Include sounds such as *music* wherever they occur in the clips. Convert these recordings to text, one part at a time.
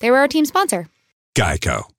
they were our team sponsor. Geico.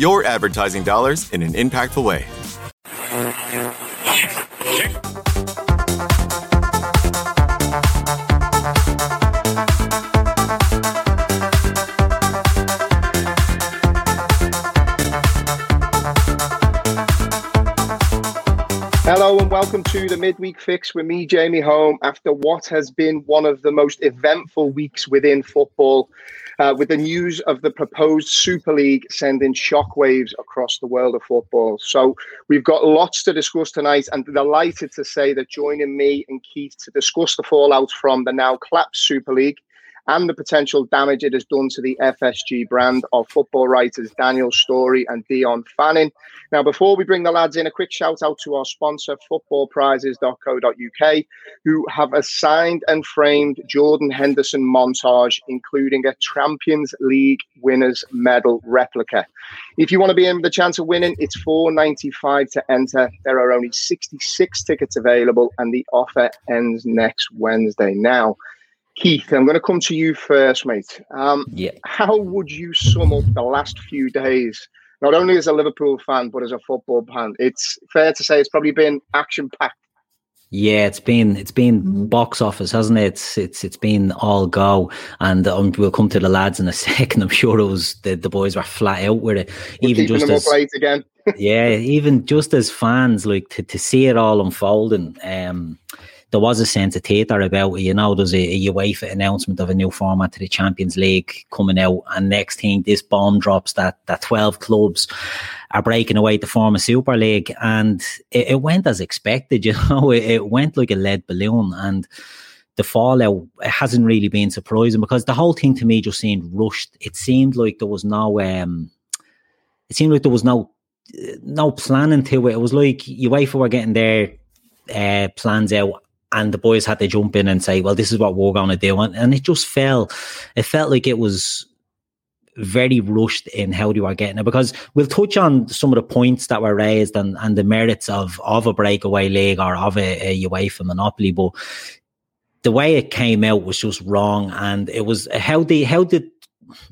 your advertising dollars in an impactful way. Hello and welcome to the midweek fix with me, Jamie Home, after what has been one of the most eventful weeks within football, uh, with the news of the proposed Super League sending shockwaves across the world of football. So we've got lots to discuss tonight, and delighted to say that joining me and Keith to discuss the fallout from the now collapsed Super League and the potential damage it has done to the FSG brand of football writers Daniel Storey and Dion Fanning. Now, before we bring the lads in, a quick shout out to our sponsor, footballprizes.co.uk, who have assigned and framed Jordan Henderson montage, including a Champions League winners medal replica. If you want to be in the chance of winning, it's four ninety five to enter. There are only 66 tickets available, and the offer ends next Wednesday. Now, Keith, I'm going to come to you first, mate. Um, Yeah. How would you sum up the last few days, not only as a Liverpool fan, but as a football fan? It's fair to say it's probably been action packed. Yeah, it's been it's been box office, hasn't it? It's it's it's been all go, and um, we'll come to the lads in a *laughs* second. I'm sure it was the, the boys were flat out with it. even just them as up again. *laughs* yeah, even just as fans, like to, to see it all unfolding. Um, there was a sense of theatre about it. You know, there's a, a UEFA announcement of a new format to the Champions League coming out, and next thing, this bomb drops that that 12 clubs are breaking away to form a Super League, and it, it went as expected. *laughs* You know, it, it went like a lead balloon, and the fallout hasn't really been surprising because the whole thing to me just seemed rushed. It seemed like there was no, um, it seemed like there was no no planning to it. It was like UEFA were getting their uh, plans out, and the boys had to jump in and say, "Well, this is what we're going to do," and, and it just fell. It felt like it was very rushed in how they were getting it because we'll touch on some of the points that were raised and, and the merits of of a breakaway league or of a, a UEFA monopoly, but the way it came out was just wrong, and it was how they how did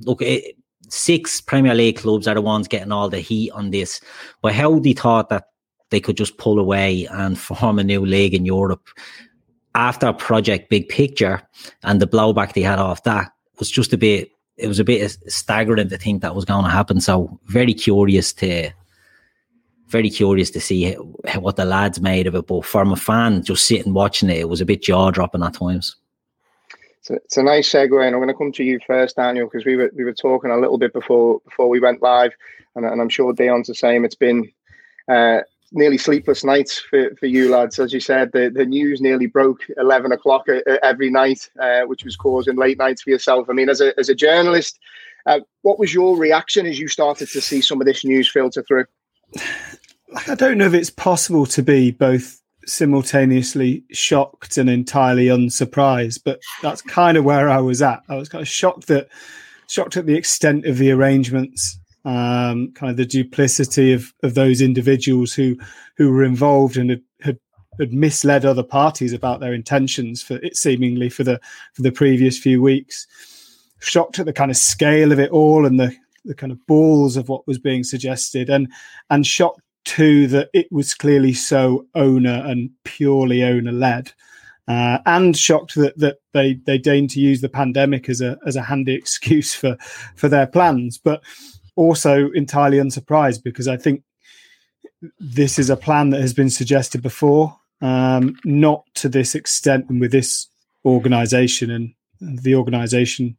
look. It, six Premier League clubs are the ones getting all the heat on this, but how they thought that they could just pull away and *laughs* form a new league in Europe after Project Big Picture and the blowback they had off that was just a bit. It was a bit staggering to think that was going to happen. So very curious to, very curious to see what the lads made of it. But from a fan just sitting watching it, it was a bit jaw dropping at times. A, it's a nice segue, and I'm going to come to you first, Daniel, because we were we were talking a little bit before before we went live, and, and I'm sure Dion's the same. It's been uh, nearly sleepless nights for, for you lads. As you said, the, the news nearly broke 11 o'clock uh, every night, uh, which was causing late nights for yourself. I mean, as a, as a journalist, uh, what was your reaction as you started to see some of this news filter through? I don't know if it's possible to be both simultaneously shocked and entirely unsurprised, but that's kind of where I was at. I was kind of shocked that shocked at the extent of the arrangements um, kind of the duplicity of, of those individuals who who were involved and had, had, had misled other parties about their intentions for it seemingly for the for the previous few weeks. Shocked at the kind of scale of it all and the the kind of balls of what was being suggested, and and shocked too that it was clearly so owner and purely owner led. Uh, and shocked that that they they deigned to use the pandemic as a as a handy *laughs* excuse for for their plans. But also entirely unsurprised because I think this is a plan that has been suggested before, um, not to this extent and with this organisation, and the organisation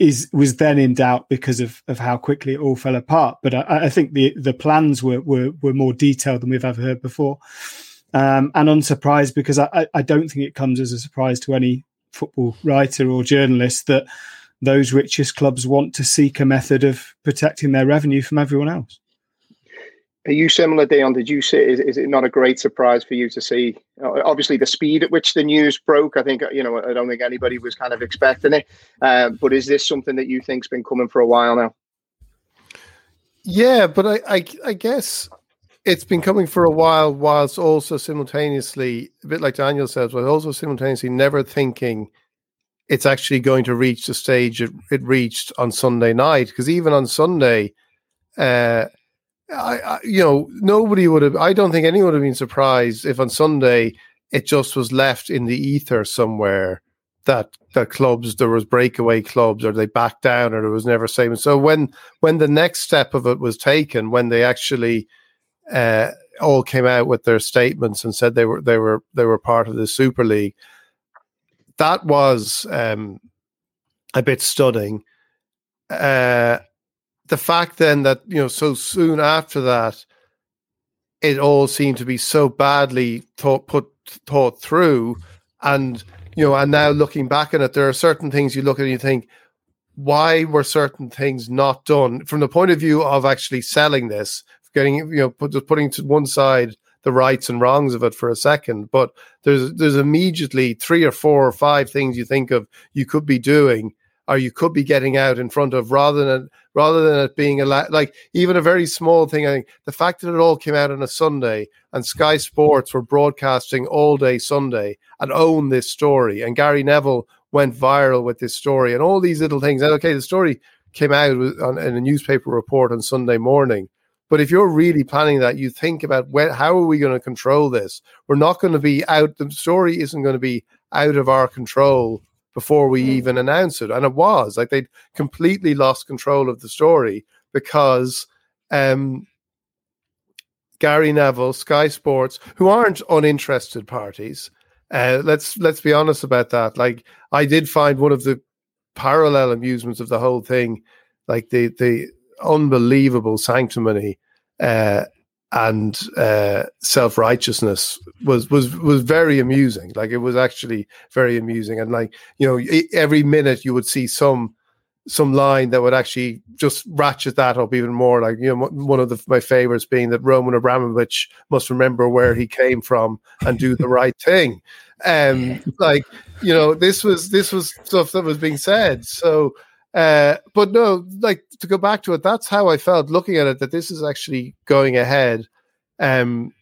is was then in doubt because of, of how quickly it all fell apart. But I, I think the the plans were, were were more detailed than we've ever heard before, um, and unsurprised because I, I don't think it comes as a surprise to any football writer or journalist that those richest clubs want to seek a method of protecting their revenue from everyone else. Are you similar, Dion? Did you see? Is, is it not a great surprise for you to see? Uh, obviously, the speed at which the news broke. I think you know. I don't think anybody was kind of expecting it. Uh, but is this something that you think's been coming for a while now? Yeah, but I, I, I guess it's been coming for a while, whilst also simultaneously, a bit like Daniel says, but also simultaneously never thinking it's actually going to reach the stage it, it reached on Sunday night. Because even on Sunday, uh, I, I, you know, nobody would have. I don't think anyone would have been surprised if on Sunday it just was left in the ether somewhere that that clubs there was breakaway clubs or they backed down or there was never same. So when when the next step of it was taken, when they actually uh, all came out with their statements and said they were they were they were part of the Super League, that was um, a bit stunning. Uh, the fact then that you know so soon after that it all seemed to be so badly thought put thought through and you know and now looking back on it there are certain things you look at and you think why were certain things not done from the point of view of actually selling this getting you know put, putting to one side the rights and wrongs of it for a second but there's there's immediately three or four or five things you think of you could be doing or you could be getting out in front of rather than rather than it being a like even a very small thing. I think the fact that it all came out on a Sunday and Sky Sports were broadcasting all day Sunday and own this story, and Gary Neville went viral with this story and all these little things. And okay, the story came out on, in a newspaper report on Sunday morning. But if you're really planning that, you think about when, how are we going to control this? We're not going to be out. The story isn't going to be out of our control before we mm. even announced it. And it was like they'd completely lost control of the story because um, Gary Neville, Sky Sports, who aren't uninterested parties, uh, let's let's be honest about that. Like I did find one of the parallel amusements of the whole thing, like the the unbelievable sanctimony uh, and uh, self righteousness was was was very amusing. Like it was actually very amusing, and like you know, every minute you would see some some line that would actually just ratchet that up even more. Like you know, one of the, my favorites being that Roman Abramovich must remember where he came from and do the right thing. And um, *laughs* like you know, this was this was stuff that was being said. So uh, but no, like to go back to it, that's how I felt looking at it that this is actually going ahead. Um,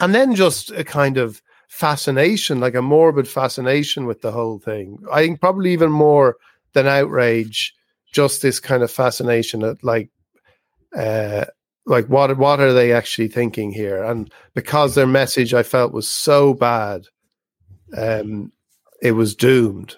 and then just a kind of fascination, like a morbid fascination with the whole thing. I think probably even more than outrage, just this kind of fascination at like, uh, like what what are they actually thinking here? And because their message I felt was so bad, um, it was doomed.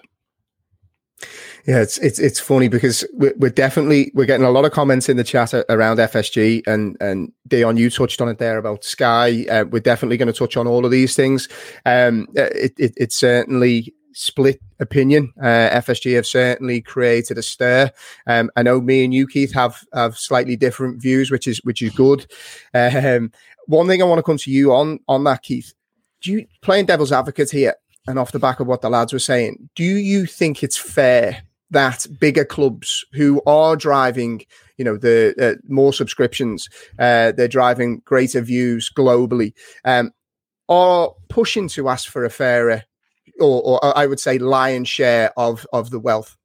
Yeah, it's it's it's funny because we're, we're, definitely we're getting a lot of comments in the chat around FSG and and Dion, you touched on it there about Sky. Uh, we're definitely going to touch on all of these things. Um, uh, it, it, it's certainly split opinion. Uh, FSG have certainly created a stir. Um, I know me and you, Keith, have have slightly different views, which is which is good. Um, one thing I want to come to you on on that, Keith. Do you playing devil's advocate here? And off the back of what the lads were saying, do you think it's fair that bigger clubs who are driving you know the uh, more subscriptions uh, they're driving greater views globally um, are pushing to ask for a fairer or, or i would say lion's share of of the wealth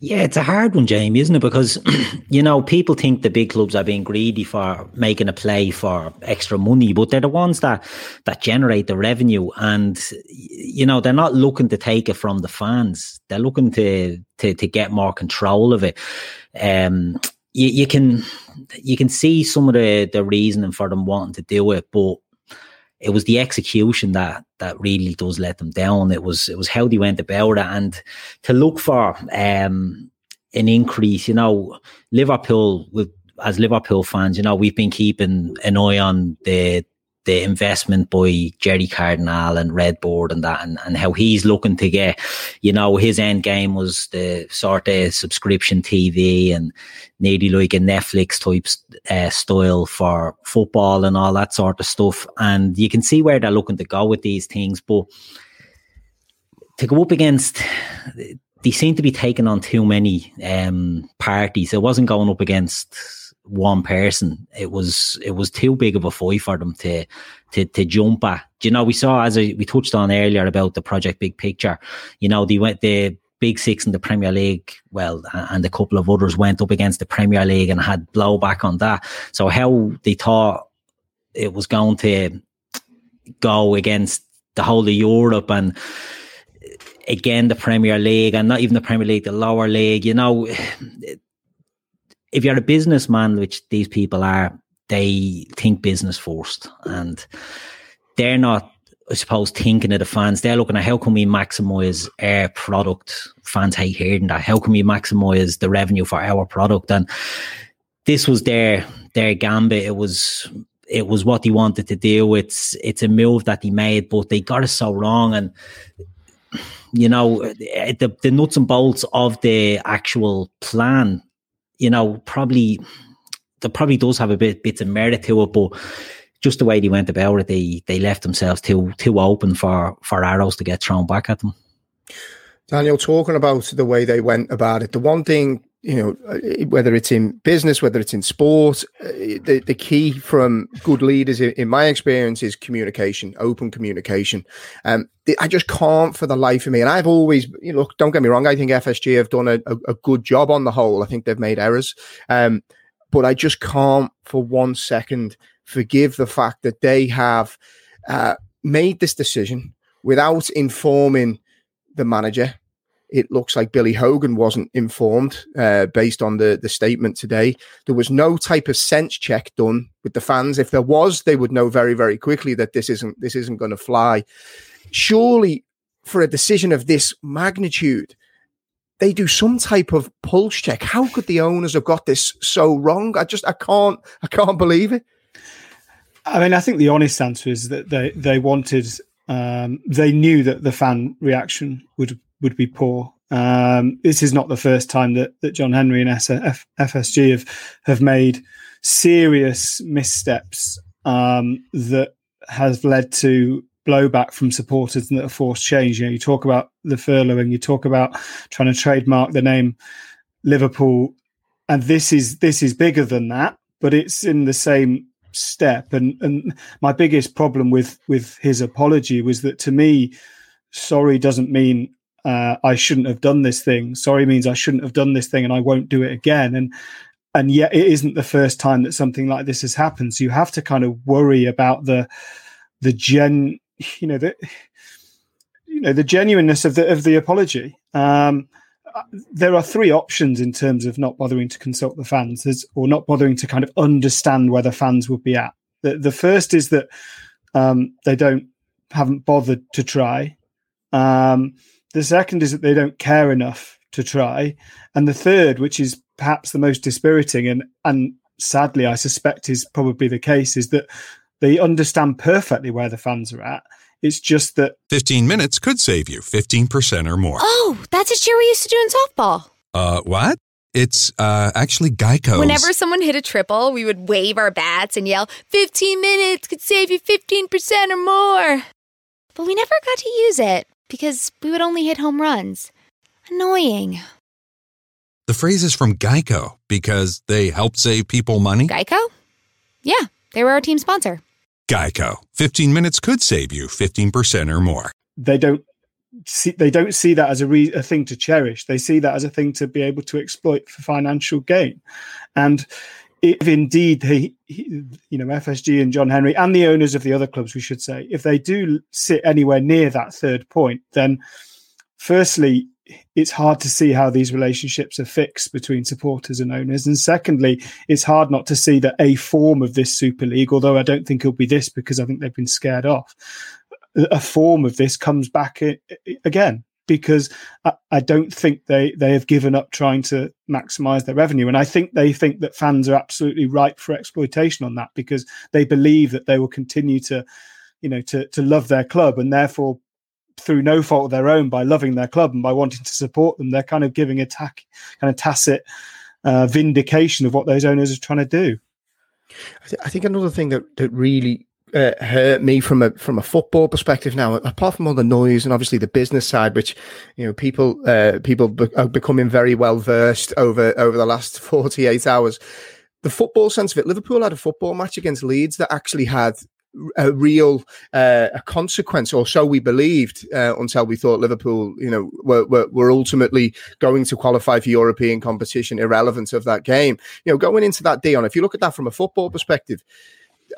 yeah, it's a hard one, Jamie, isn't it? Because, *clears throat* you know, people think the big clubs are being greedy for making a play for extra money, but they're the ones that, that generate the revenue. And, you know, they're not looking to take it from the fans. They're looking to, to, to get more control of it. Um, you, you can, you can see some of the, the reasoning for them wanting to do it, but it was the execution that that really does let them down. It was it was how they went about it, and to look for um, an increase. You know, Liverpool with as Liverpool fans, you know, we've been keeping an eye on the the investment by Gerry Cardinale and RedBird and that, and, and how he's looking to get, you know, his end game was the sort of subscription TV and nearly like a Netflix type uh, style for football and all that sort of stuff. And you can see where they're looking to go with these things, but to go up against they seem to be taking on too many um, parties. It wasn't going up against one person. It was it was too big of a fight for them to to to jump at. You know, we saw as we touched on earlier about the project big picture. You know, they went the big six in the Premier League, well, and a couple of others went up against the Premier League and had blowback on that. So how they thought it was going to go against the whole of Europe and again the Premier League and not even the Premier League, the lower league. You know, if you're a businessman, which these people are, they think business first, and they're not. I suppose thinking of the fans, they're looking at how can we maximize our product. Fans hate hearing that. How can we maximize the revenue for our product? And this was their their gambit. It was it was what he wanted to do. It's it's a move that he made, but they got it so wrong. And you know, the, the nuts and bolts of the actual plan, you know, probably, there probably does have a bit, bits of merit to it, but just the way they went about it, they, they left themselves too, too open for, for arrows to get thrown back at them. Daniel, talking about the way they went about it, the one thing you know, uh, whether it's in business, whether it's in sport, uh, the, the key from good leaders, in my experience, is communication, open communication. Um, I just can't for the life of me. And I've always, you know, look, don't get me wrong. I think FSG have done a, a, a good job on the whole. I think they've made errors. Um, but I just can't for one second forgive the fact that they have uh, made this decision without informing the manager, it looks like Billy Hogan wasn't informed uh, based on the, the statement today. There was no type of sense check done with the fans. If there was, they would know very, very quickly that this isn't this isn't going to fly. Surely, for a decision of this magnitude, they do some type of pulse check. How could the owners have got this so wrong? I just I can't I can't believe it. I mean, I think the honest answer is that they they wanted um, they knew that the fan reaction would would be poor. Um, this is not the first time that, that John Henry and FSG have have made serious missteps um, that has led to blowback from supporters and that have forced change. You know, you talk about the furloughing, you talk about trying to trademark the name Liverpool, and this is this is bigger than that, but it's in the same step. And and my biggest problem with with his apology was that to me, sorry doesn't mean uh, I shouldn't have done this thing. Sorry means I shouldn't have done this thing, and I won't do it again. And and yet it isn't the first time that something like this has happened. So you have to kind of worry about the the gen, you know, the you know the genuineness of the of the apology. Um, there are three options in terms of not bothering to consult the fans, There's, or not bothering to kind of understand where the fans would be at. The, the first is that um, they don't haven't bothered to try. Um, the second is that they don't care enough to try. And the third, which is perhaps the most dispiriting and, and sadly, I suspect is probably the case, is that they understand perfectly where the fans are at. It's just that 15 minutes could save you 15% or more. Oh, that's a cheer we used to do in softball. Uh, what? It's uh, actually Geico. Whenever someone hit a triple, we would wave our bats and yell, 15 minutes could save you 15% or more. But we never got to use it because we would only hit home runs. Annoying. The phrase is from Geico because they help save people money. Geico? Yeah, they were our team sponsor. Geico. 15 minutes could save you 15% or more. They don't see they don't see that as a, re- a thing to cherish. They see that as a thing to be able to exploit for financial gain. And if indeed they, you know, FSG and John Henry and the owners of the other clubs, we should say, if they do sit anywhere near that third point, then firstly, it's hard to see how these relationships are fixed between supporters and owners. And secondly, it's hard not to see that a form of this Super League, although I don't think it'll be this because I think they've been scared off, a form of this comes back eh, eh, again. Because I, I, don't think they they have given up trying to maximize their revenue. And i think they think that fans are absolutely ripe for exploitation on that because they believe that they will continue to you know to to love their club and therefore through no fault of their own by loving their club and by wanting to support them they're kind of giving a kind of tacit uh, vindication of what those owners are trying to do. I, th- I think another thing that that really uh, hurt me from a from a football perspective now apart from all the noise and obviously the business side which you know people uh, people be- are becoming very well versed over over the last *laughs* 48 hours the football sense of it liverpool had a football match against leeds that actually had a real uh, a consequence, or so we believed, uh, until we thought Liverpool, you know, were, were, were ultimately going to qualify for European competition, irrelevant of that game. You know, going into that, Dion, if you look at that from a football perspective,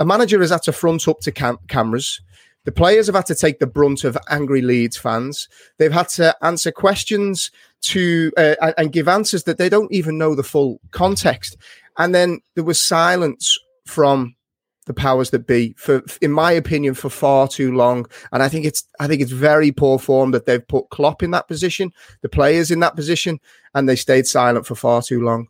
a manager has had to front up to cam- cameras. The players have had to take the brunt of angry Leeds fans. They've had to answer questions to uh, and give answers that they don't even know the full context. And then there was silence from the powers that be for in my opinion for far too long and i think it's i think it's very poor form that they've put Klopp in that position the players in that position and they stayed silent for far too long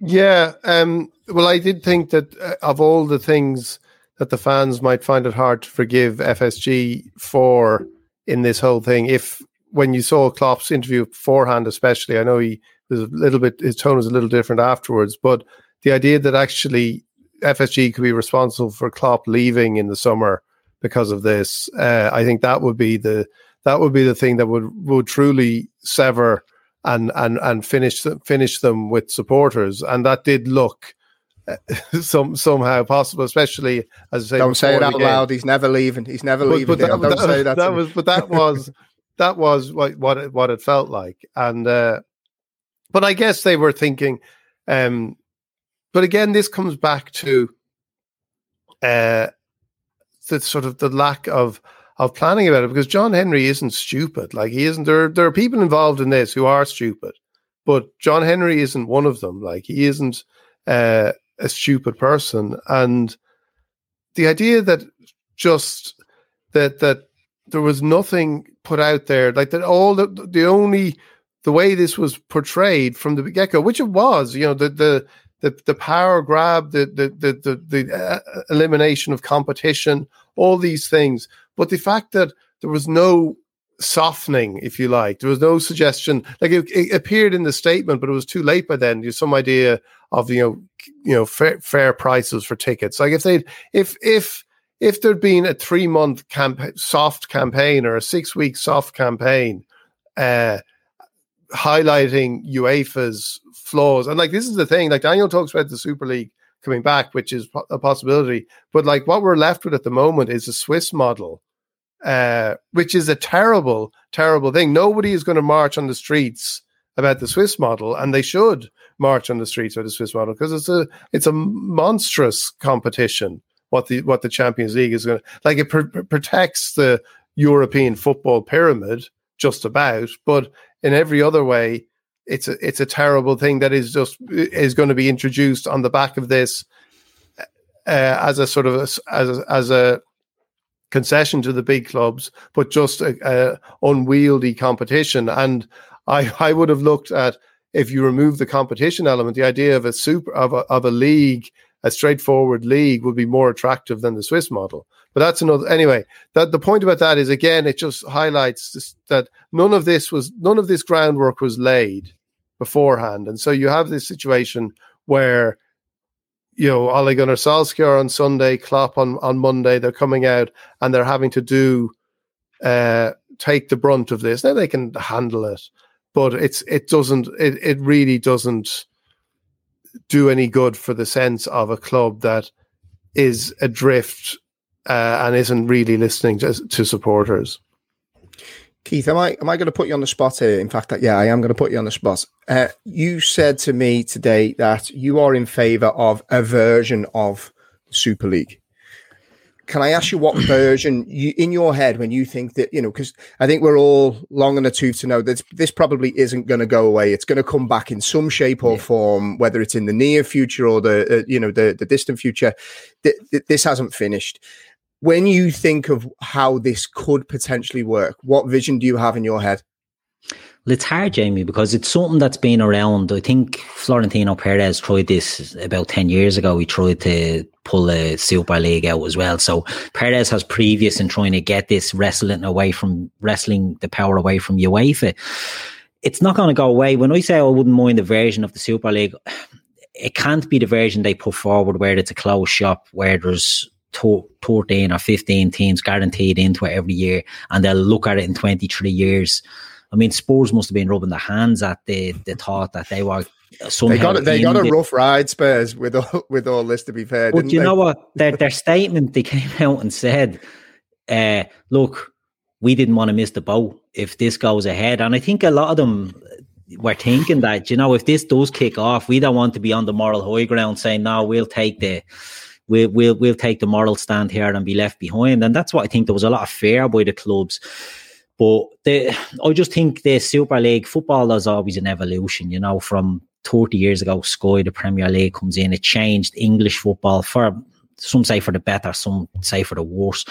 yeah um well i did think that uh, of all the things that the fans might find it hard to forgive fsg for in this whole thing if when you saw Klopp's interview beforehand especially i know he was a little bit his tone was a little different afterwards but the idea that actually FSG could be responsible for Klopp leaving in the summer because of this. Uh, I think that would be the that would be the thing that would would truly sever and and and finish them, finish them with supporters, and that did look. Uh, *laughs* some somehow possible, especially as I say. Don't say it out loud. He's never leaving. He's never but, leaving. But that, Don't that, say that. That was, but that *laughs* was that was what what it, what it felt like, and uh, but I guess they were thinking, um, but again, this comes back to uh, the sort of the lack of of planning about it because John Henry isn't stupid. Like he isn't. There, there are people involved in this who are stupid, but John Henry isn't one of them. Like he isn't uh, a stupid person. And the idea that just that that there was nothing put out there, like that all the the only the way this was portrayed from the get go, which it was, you know, the the the, the power grab, the the the the, the uh, elimination of competition, all these things. But the fact that there was no softening, if you like, there was no suggestion. Like it, it appeared in the statement, but it was too late by then. Some idea of you know you know fair, fair prices for tickets. Like if they if if if there'd been a three month camp soft campaign or a six week soft campaign. Uh, highlighting UEFA's flaws. And like this is the thing, like Daniel talks about the Super League coming back, which is a possibility. But like what we're left with at the moment is a Swiss model, uh, which is a terrible, terrible thing. Nobody is going to march on the streets about the Swiss model, and they should march on the streets about the Swiss model because it's a it's a monstrous competition. What the what the Champions League is going to like it pr- protects the European football pyramid just about, but in every other way, it's a it's a terrible thing that is just is going to be introduced on the back of this uh, as a sort of a, as a, as a concession to the big clubs, but just a, a unwieldy competition. And I I would have looked at if you remove the competition element, the idea of a super of a, of a league, a straightforward league, would be more attractive than the Swiss model. But that's another. Anyway, that the point about that is again, it just highlights this, that none of this was none of this groundwork was laid beforehand, and so you have this situation where you know Ole Gunnar Solskjaer on Sunday, Klopp on on Monday, they're coming out and they're having to do uh, take the brunt of this. Now they can handle it, but it's it doesn't it it really doesn't do any good for the sense of a club that is adrift uh, and isn't really listening to, to supporters. Keith, am I am I going to put you on the spot here? In fact, yeah, I am going to put you on the spot. Uh, you said to me today that you are in favour of a version of Super League. Can I ask you what *clears throat* version you in your head when you think that you know? Because I think we're all long in the tooth to know that this probably isn't going to go away. It's going to come back in some shape or yeah. form, whether it's in the near future or the uh, you know the the distant future. Th- th- this hasn't finished when you think of how this could potentially work, what vision do you have in your head? Well, it's hard, Jamie, because it's something that's been around. I think Florentino Perez tried this about 10 years ago. He tried to pull a Super League out as well. So Perez has previous in trying to get this wrestling away from wrestling the power away from UEFA. It's not going to go away. When I say I wouldn't mind the version of the Super League, *sighs* it can't be the version they put forward where it's a closed shop, where there's 14 or 15 teams guaranteed into it every year, and they'll look at it in 23 years I mean, Spurs must have been rubbing their hands at the the thought that they were somehow. They got they got a rough ride, Spurs, with all *laughs* with all this. To be fair, but you they? know what? Their their statement they came *laughs* out and said, uh, "Look, we didn't want to miss the boat if this goes ahead," and I think a lot of them were thinking that you know if this does kick off, we don't want to be on the moral high ground saying, "No, we'll take the." We'll, we'll we'll take the moral stand here and be left behind, and that's what I think. There was a lot of fear by the clubs but the, I just think the Super League football is always an evolution, you know, from 30 years ago, Sky, the Premier League comes in, it changed English football for some say for the better, some say for the worse.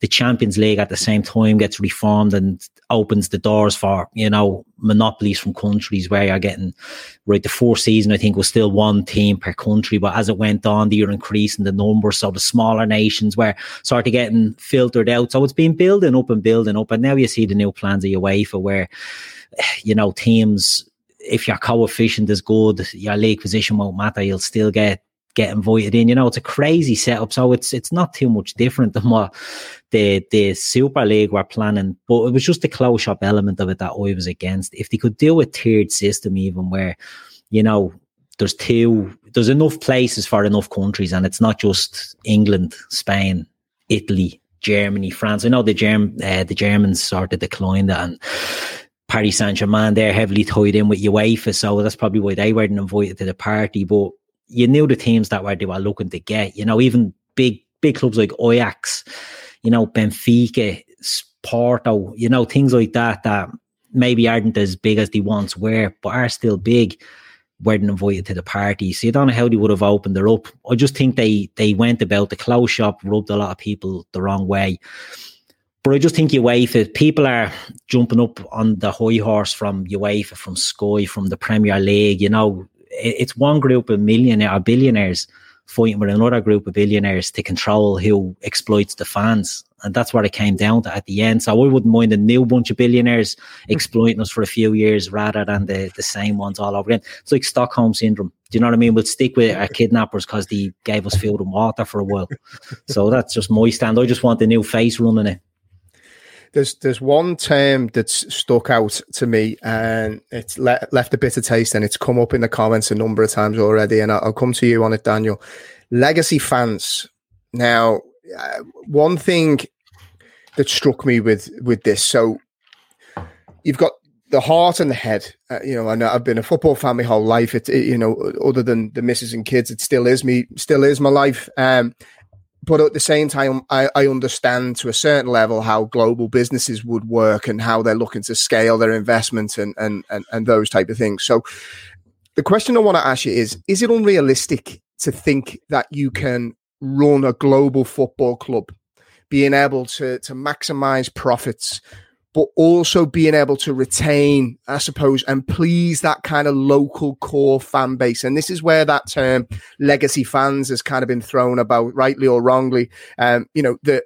The Champions League at the same time gets reformed and opens the doors for, you know, monopolies from countries where you're getting, right, the fourth season, I think, was still one team per country. But as it went on, you're increasing the numbers. So the smaller nations were sort of getting filtered out. So it's been building up and building up. And now you see the new plans of UEFA where, you know, teams, if your coefficient is good, your league position won't matter. You'll still get get invited in. You know, it's a crazy setup. So it's it's not too much different than what the the Super League were planning. But it was just the close up element of it that I was against. If they could do a tiered system, even where, you know, there's two there's enough places for enough countries, and it's not just England, Spain, Italy, Germany, France. I know the Germ uh, the Germans sort of declined that and Paris Saint Germain, they're heavily tied in with UEFA, so that's probably why they weren't invited to the party. But you knew the teams that were they were looking to get. You know, even big big clubs like Ajax, you know, Benfica, Porto, you know, things like that that maybe aren't as big as they once were, but are still big. Weren't invited to the party, so you don't know how they would have opened it up. I just think they they went about the close shop, rubbed a lot of people the wrong way. But I just think UEFA, people are jumping up on the high horse from UEFA, from Sky, from the Premier League. You know, it's one group of millionaire or billionaires fighting with another group of billionaires to control who exploits the fans. And that's what it came down to at the end. So I wouldn't mind a new bunch of billionaires exploiting us for a few years rather than the, the same ones all over again. It's like Stockholm syndrome. Do you know what I mean? We'll stick with our kidnappers because they gave us food and water for a while. so that's just my stand. I just want a new face running it. There's there's one term that's stuck out to me, and it's le- left a bitter taste, and it's come up in the comments a number of times already. And I'll, I'll come to you on it, Daniel. Legacy fans. Now, uh, one thing that struck me with with this, so you've got the heart and the head. Uh, you know, I know I've been a football fan my whole life. It, it, you know, other than the misses and kids, it still is me, still is my life. Um, but at the same time, I, I, understand to a certain level how global businesses would work and how they're looking to scale their investment and and and, and those type of things. So, the question I want to ask you is: Is it unrealistic to think that you can run a global football club, being able to to maximize profits but also being able to retain, I suppose, and please that kind of local core fan base. And this is where that term legacy fans has kind of been thrown about, rightly or wrongly. Um, you know, that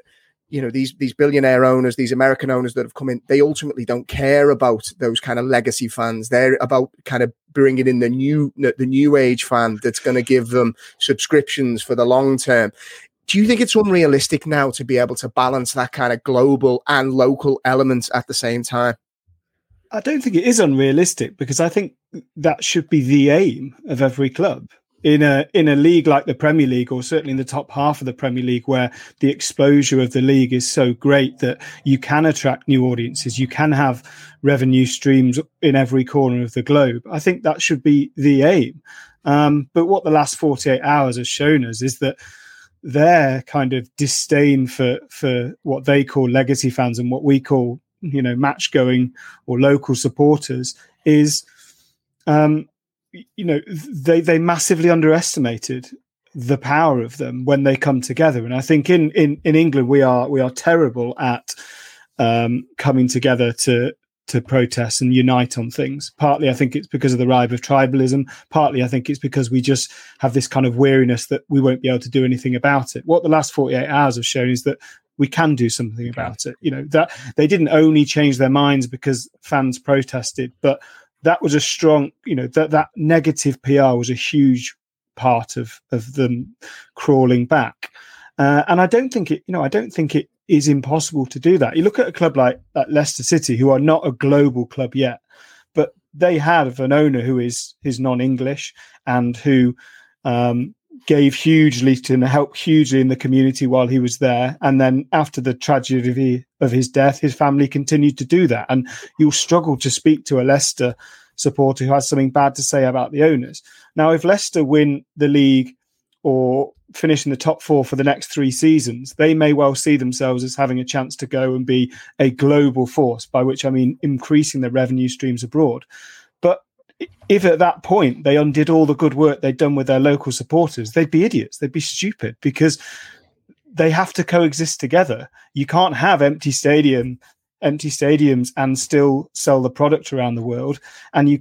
you know these these billionaire owners these american owners that have come in they ultimately don't care about those kind of legacy fans they're about kind of bringing in the new the new age fan that's going to give them subscriptions for the long term do you think it's unrealistic now to be able to balance that kind of global and local elements at the same time? I don't think it is unrealistic because I think that should be the aim of every club in a in a league like the Premier League, or certainly in the top half of the Premier League, where the exposure of the league is so great that you can attract new audiences, you can have revenue streams in every corner of the globe. I think that should be the aim. Um, but what the last forty eight hours has shown us is that their kind of disdain for for what they call legacy fans and what we call you know match going or local supporters is um you know they they massively underestimated the power of them when they come together. And I think in in in England we are we are terrible at um, coming together to to protest and unite on things. Partly, I think it's because of the rise of tribalism. Partly, I think it's because we just have this kind of weariness that we won't be able to do anything about it. What the last 48 hours have shown is that we can do something about it. You know, that they didn't only change their minds because fans protested, but that was a strong, you know, that that negative PR was a huge part of of them crawling back. Uh, and I don't think it, you know, I don't think it is impossible to do that. You look at a club like, like Leicester City, who are not a global club yet, but they have an owner who is is non-English and who um, gave hugely to and helped hugely in the community while he was there. And then after the tragedy of his death, his family continued to do that. And you'll struggle to speak to a Leicester supporter who has something bad to say about the owners. Now, if Leicester win the league or finish in the top four for the next three seasons, they may well see themselves as having a chance to go and be a global force, by which I mean increasing their revenue streams abroad. But if at that point they undid all the good work they'd done with their local supporters, they'd be idiots. They'd be stupid because they have to coexist together. You can't have empty stadium, empty stadiums, and still sell the product around the world. And you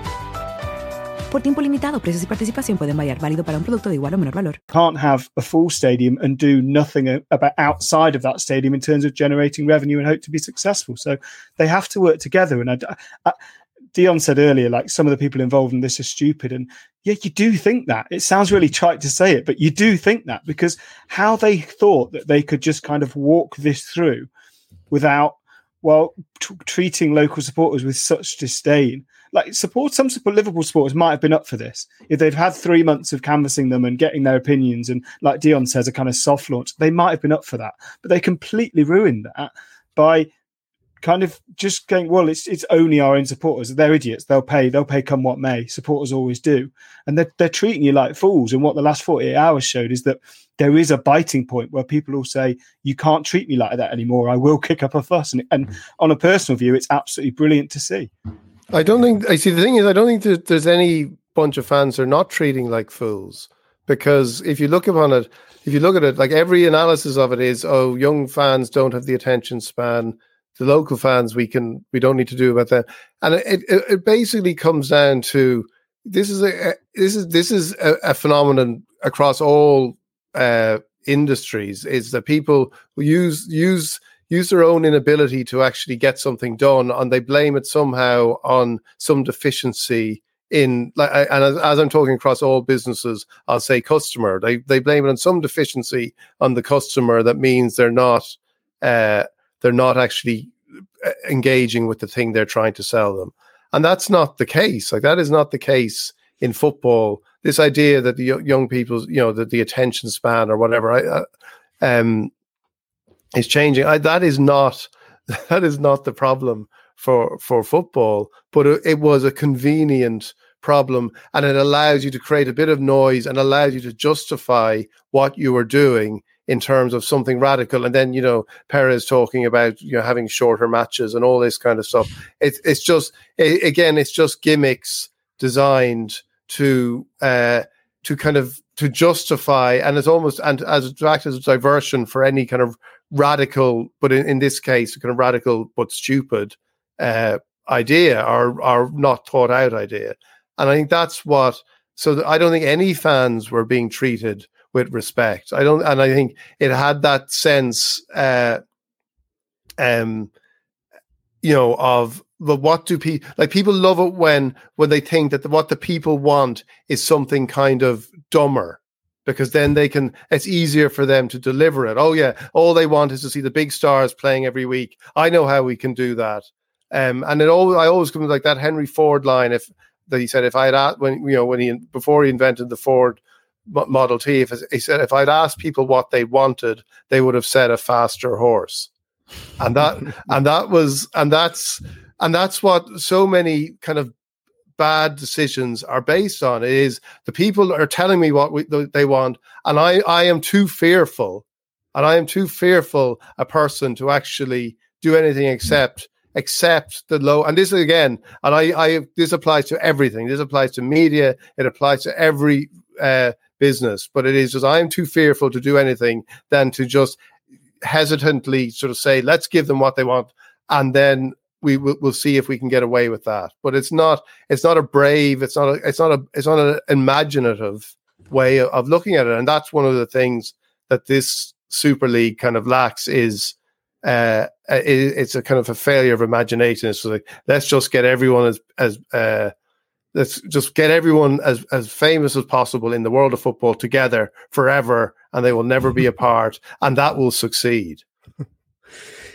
Por tiempo limitado, precios y participación pueden variar. Válido para un producto de igual o menor valor. Can't have a full stadium and do nothing uh, about outside of that stadium in terms of generating revenue and hope to be successful. So they have to work together. And I, I, Dion said earlier, like some of the people involved in this are stupid. And yeah, you do think that. It sounds really trite to say it, but you do think that because how they thought that they could just kind of walk this through without, well, t- treating local supporters with such disdain like support some support, Liverpool supporters might have been up for this if they've had three months of canvassing them and getting their opinions and like Dion says a kind of soft launch they might have been up for that. But they completely ruined that by kind of just going well it's it's only our own supporters. They're idiots. They'll pay they'll pay come what may. Supporters always do. And they're, they're treating you like fools. And what the last 48 hours showed is that there is a biting point where people will say you can't treat me like that anymore. I will kick up a fuss. And, and hmm. on a personal view it's absolutely brilliant to see I don't think I see the thing is I don't think that there's any bunch of fans who are not treating like fools because if you look upon it, if you look at it, like every analysis of it is, oh, young fans don't have the attention span. The local fans, we can, we don't need to do about that, and it, it, it basically comes down to this is a this is this is a, a phenomenon across all uh, industries. Is that people use use use their own inability to actually get something done and they blame it somehow on some deficiency in like and as, as, I'm talking across all businesses, I'll say customer. They they blame it on some deficiency on the customer that means they're not uh, they're not actually uh, engaging with the thing they're trying to sell them, and that's not the case. Like that is not the case in football. This idea that the young people's you know, that the attention span or whatever, I, um, is changing. I, that is not *laughs* that is not the problem for for football, but it, it was a convenient problem and it allows you to create a bit of noise and allows you to justify what you were doing in terms of something radical. And then, you know, Perez talking about, you know, having shorter matches and all this kind of stuff. It's it's just, it, again, it's just gimmicks designed to, uh, to kind of, to justify, and it's almost, and as act as a diversion for any kind of radical, but in, in this case, kind of radical but stupid uh, idea or or not thought out idea. And I think that's what. So I don't think any fans were being treated with respect. I don't, and I think it had that sense, uh, um, you know, of the what do people like? People love it when when they think that the, what the people want is something kind of dumber because then they can it's easier for them to deliver it. Oh yeah all they want is to see the big stars playing every week. I know how we can do that. Um, and it always i always come like that henry ford line if that he said if i had asked when you know when he before he invented the ford model t if he said if i'd asked people what they wanted they would have said a faster horse. And that *laughs* and that was and that's and that's what so many kind of bad decisions are based on is the people are telling me what we, they want and i i am too fearful and i am too fearful a person to actually do anything except accept the low and this again and i i this applies to everything. This applies to media it applies to every uh, business but it is just i'm too fearful to do anything than to just hesitantly sort of say let's give them what they want and then we will we'll see if we can get away with that. But it's not it's not a brave it's not a it's not a it's not an imaginative way of, of looking at it. And that's one of the things that this super league kind of lacks is uh, it, it's a kind of a failure of imagination. It's like let's just get everyone as as uh, let's just get everyone as as famous as possible in the world of football together forever, and they will never be *laughs* apart, and that will succeed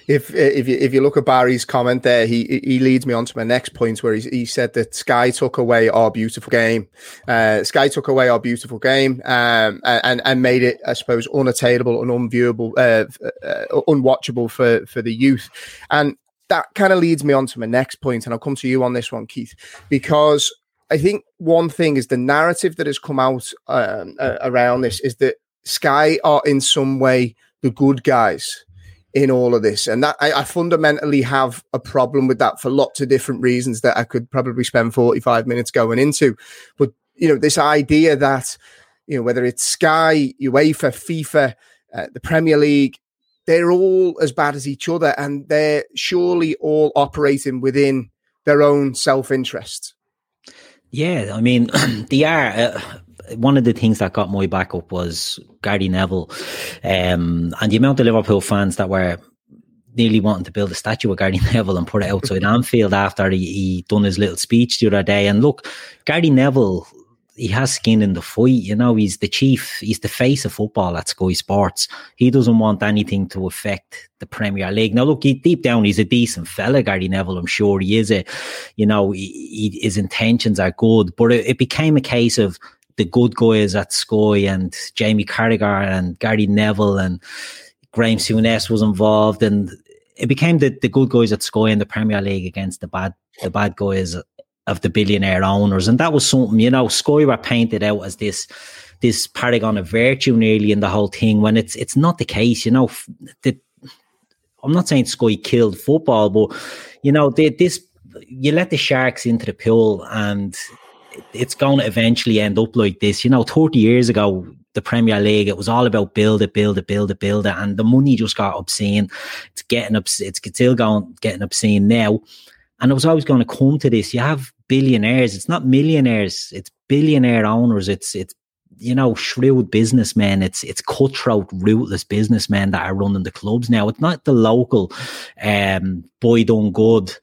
if if you if you look at Barry's comment there, he he leads me on to my next point where he, he said that Sky took away our beautiful game. Uh, Sky took away our beautiful game um, and and made it, I suppose, unattainable and unviewable, uh, uh, unwatchable for for the youth. And that kind of leads me on to my next point, and I'll come to you on this one, Keith, because I think one thing is the narrative that has come out um, around this is that Sky are in some way the good guys in all of this. And that I, I, fundamentally have a problem with that for lots of different reasons that I could probably spend 45 minutes going into. But, you know, this idea that, you know, whether it's Sky, UEFA, FIFA, uh, the Premier League, they're all as bad as each other and they're surely all operating within their own self interest. Yeah, I mean, *clears throat* they are. Uh, one of the things that got my back up was Gary Neville, um, and the amount of Liverpool fans that were nearly wanting to build a statue of Gary *laughs* Neville and put it outside *laughs* Anfield after he, he done his little speech the other day. And look, Gary Neville, he has skin in the fight. You know, he's the chief, he's the face of football at Sky Sports. He doesn't want anything to affect the Premier League. Now, look, he, deep down, he's a decent fella, Gary Neville. I'm sure he is. A, you know, he, he, his intentions are good, but it, it became a case of the good guys at Sky and Jamie Carragher and Gary Neville and Graham Souness was involved and it became the, the good guys at Sky in the Premier League against the bad the bad guys of the billionaire owners. And that was something, you know, Sky were painted out as this this paragon of virtue nearly in the whole thing when it's it's not the case, you know. The, I'm not saying Sky killed football, but you know, they, this you let the sharks into the pool and it's going to eventually end up like this. You know, 30 years ago, the Premier League, it was all about build it, build it, build it, build it. And the money just got obscene. It's getting obscene. It's still going, getting obscene now. And it was always going to come to this. You have billionaires. It's not millionaires. It's billionaire owners. It's, it's, you know, shrewd businessmen. It's, it's cutthroat, ruthless businessmen that are running the clubs now. It's not the local, um, boy done good,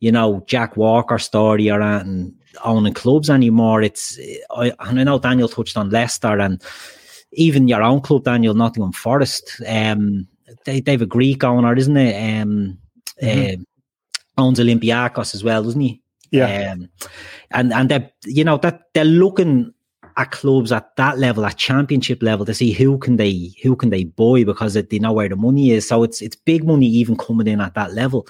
you know, Jack Walker story or anything owning clubs anymore. It's I, I know Daniel touched on Leicester and even your own club, Daniel, Nottingham Forest. Um, they they have a Greek owner, isn't it? Um, mm-hmm. uh, owns Olympiacos as well, doesn't he? Yeah. Um, and and they you know that they're looking at clubs at that level, at championship level, to see who can they who can they buy because they know where the money is. So it's it's big money even coming in at that level.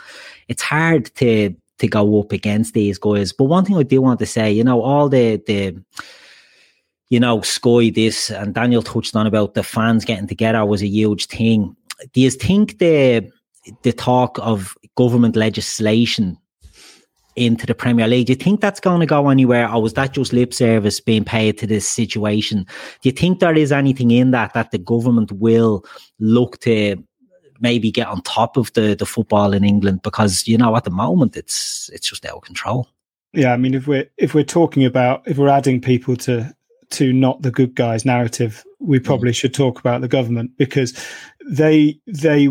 It's hard to to go up against these guys. But one thing I do want to say, you know, all the the you know, Sky this and Daniel touched on about the fans getting together was a huge thing. Do you think the the talk of government legislation into the Premier League. Do you think that's going to go anywhere, or was that just lip service being paid to this situation? Do you think there is anything in that that the government will look to maybe get on top of the the football in England because you know at the moment it's it's just out of control. Yeah, I mean if we're if we're talking about if we're adding people to to not the good guys narrative, we mm. probably mm. should talk about the government because they they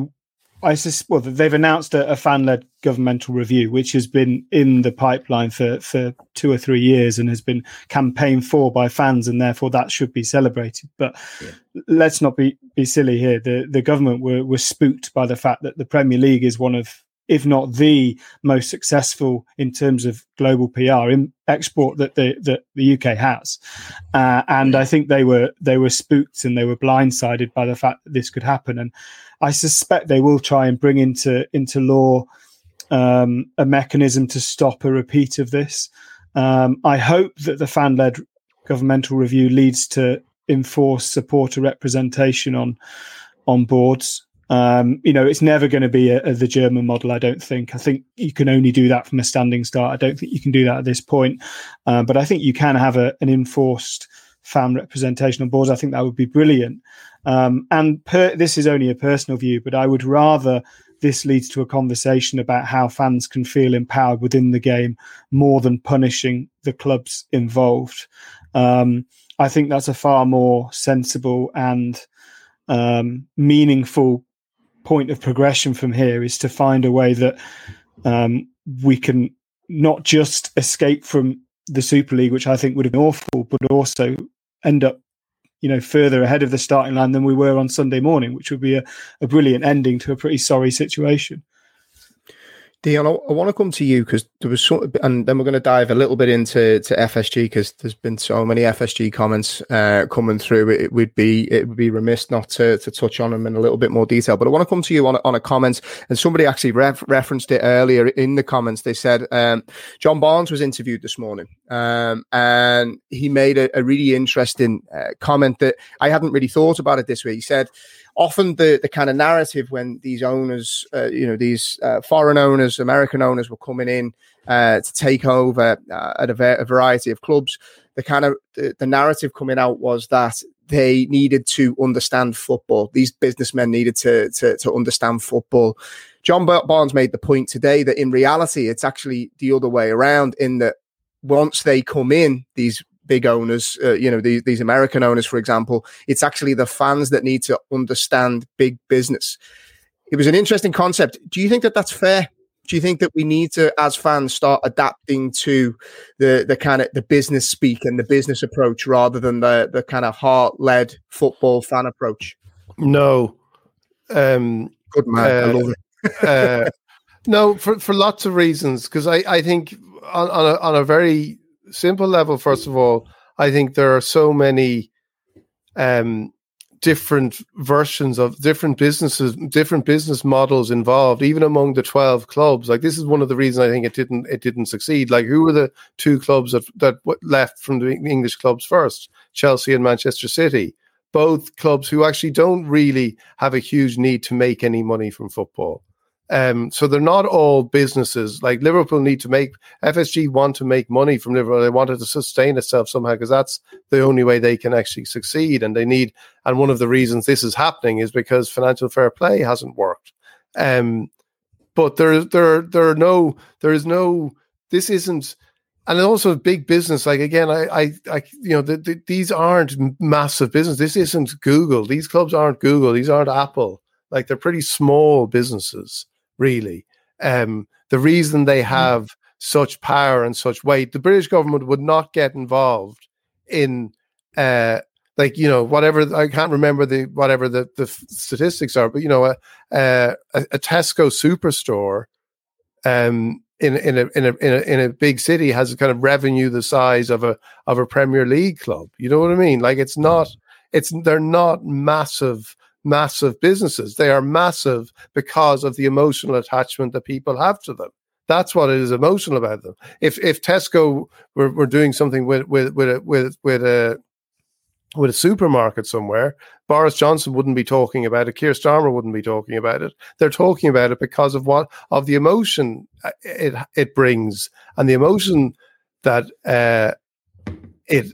I sus- well, they've announced a, a fan-led governmental review, which has been in the pipeline for, for two or three years and has been campaigned for by fans, and therefore that should be celebrated. But yeah. let's not be, be silly here. The the government were, were spooked by the fact that the Premier League is one of if not the most successful in terms of global PR in export that the that the UK has. Uh, and I think they were they were spooked and they were blindsided by the fact that this could happen. And I suspect they will try and bring into into law um, a mechanism to stop a repeat of this. Um, I hope that the fan led governmental review leads to enforce supporter representation on on boards. Um, you know, it's never going to be a, a, the German model. I don't think. I think you can only do that from a standing start. I don't think you can do that at this point. Uh, but I think you can have a, an enforced fan representation on boards. I think that would be brilliant. Um, and per, this is only a personal view, but I would rather this leads to a conversation about how fans can feel empowered within the game more than punishing the clubs involved. Um, I think that's a far more sensible and um, meaningful point of progression from here is to find a way that um, we can not just escape from the Super League, which I think would have been awful, but also end up you know further ahead of the starting line than we were on Sunday morning, which would be a, a brilliant ending to a pretty sorry situation. Dion, I, I want to come to you because there was some, and then we're going to dive a little bit into to FSG because there's been so many FSG comments uh, coming through. It, it, would be it would be remiss not to, to touch on them in a little bit more detail. But I want to come to you on on a comment, and somebody actually ref, referenced it earlier in the comments. They said um, John Barnes was interviewed this morning, um, and he made a, a really interesting uh, comment that I hadn't really thought about it this way. He said often the the kind of narrative when these owners, uh, you know, these uh, foreign owners, American owners were coming in uh, to take over uh, at a, a, variety of clubs, the kind of the, the, narrative coming out was that they needed to understand football. These businessmen needed to to, to understand football. John Barnes made the point today that in reality, it's actually the other way around. In that once they come in, these big owners, uh, you know, these, these American owners, for example, it's actually the fans that need to understand big business. It was an interesting concept. Do you think that that's fair? Do you think that we need to, as fans, start adapting to the the kind of the business speak and the business approach rather than the the kind of heart led football fan approach? No, um, good man. Uh, I love it. uh, *laughs* no, for for lots of reasons. Because I I think on on a, on a very simple level, first of all, I think there are so many um, different versions of different businesses, different business models involved, even among the twelve clubs. Like this is one of the reasons I think it didn't it didn't succeed. Like who were the two clubs that that left from the English clubs first? Chelsea and Manchester City. Both clubs who actually don't really have a huge need to make any money from football. Um, so they're not all businesses. Like Liverpool need to make FSG want to make money from Liverpool. They wanted to sustain itself somehow because that's the only way they can actually succeed. And they need. And one of the reasons this is happening is because financial fair play hasn't worked. Um, but there, there, there are no. There is no. This isn't. And also big business. Like again, I, I, I you know, the, the, these aren't massive business. This isn't Google. These clubs aren't Google. These aren't Apple. Like they're pretty small businesses really. Um, the reason they mm. have mm. such power and such weight, the British government would not get involved in, uh, like you know, whatever I can't remember the whatever the, the statistics are, but you know, a, a, a Tesco superstore, um, in in a, in a in a in a big city has a kind of revenue the size of a of a Premier League club. You know what I mean? Like it's not, it's they're not massive massive businesses. They are massive because of the emotional attachment that people have to them. That's what is emotional about them. If if Tesco were, were doing something with with with a, with with a with a supermarket somewhere, Boris Johnson wouldn't be talking about it. Keir Starmer wouldn't be talking about it. They're talking about it because of what of the emotion uh, it it brings and the emotion that uh, it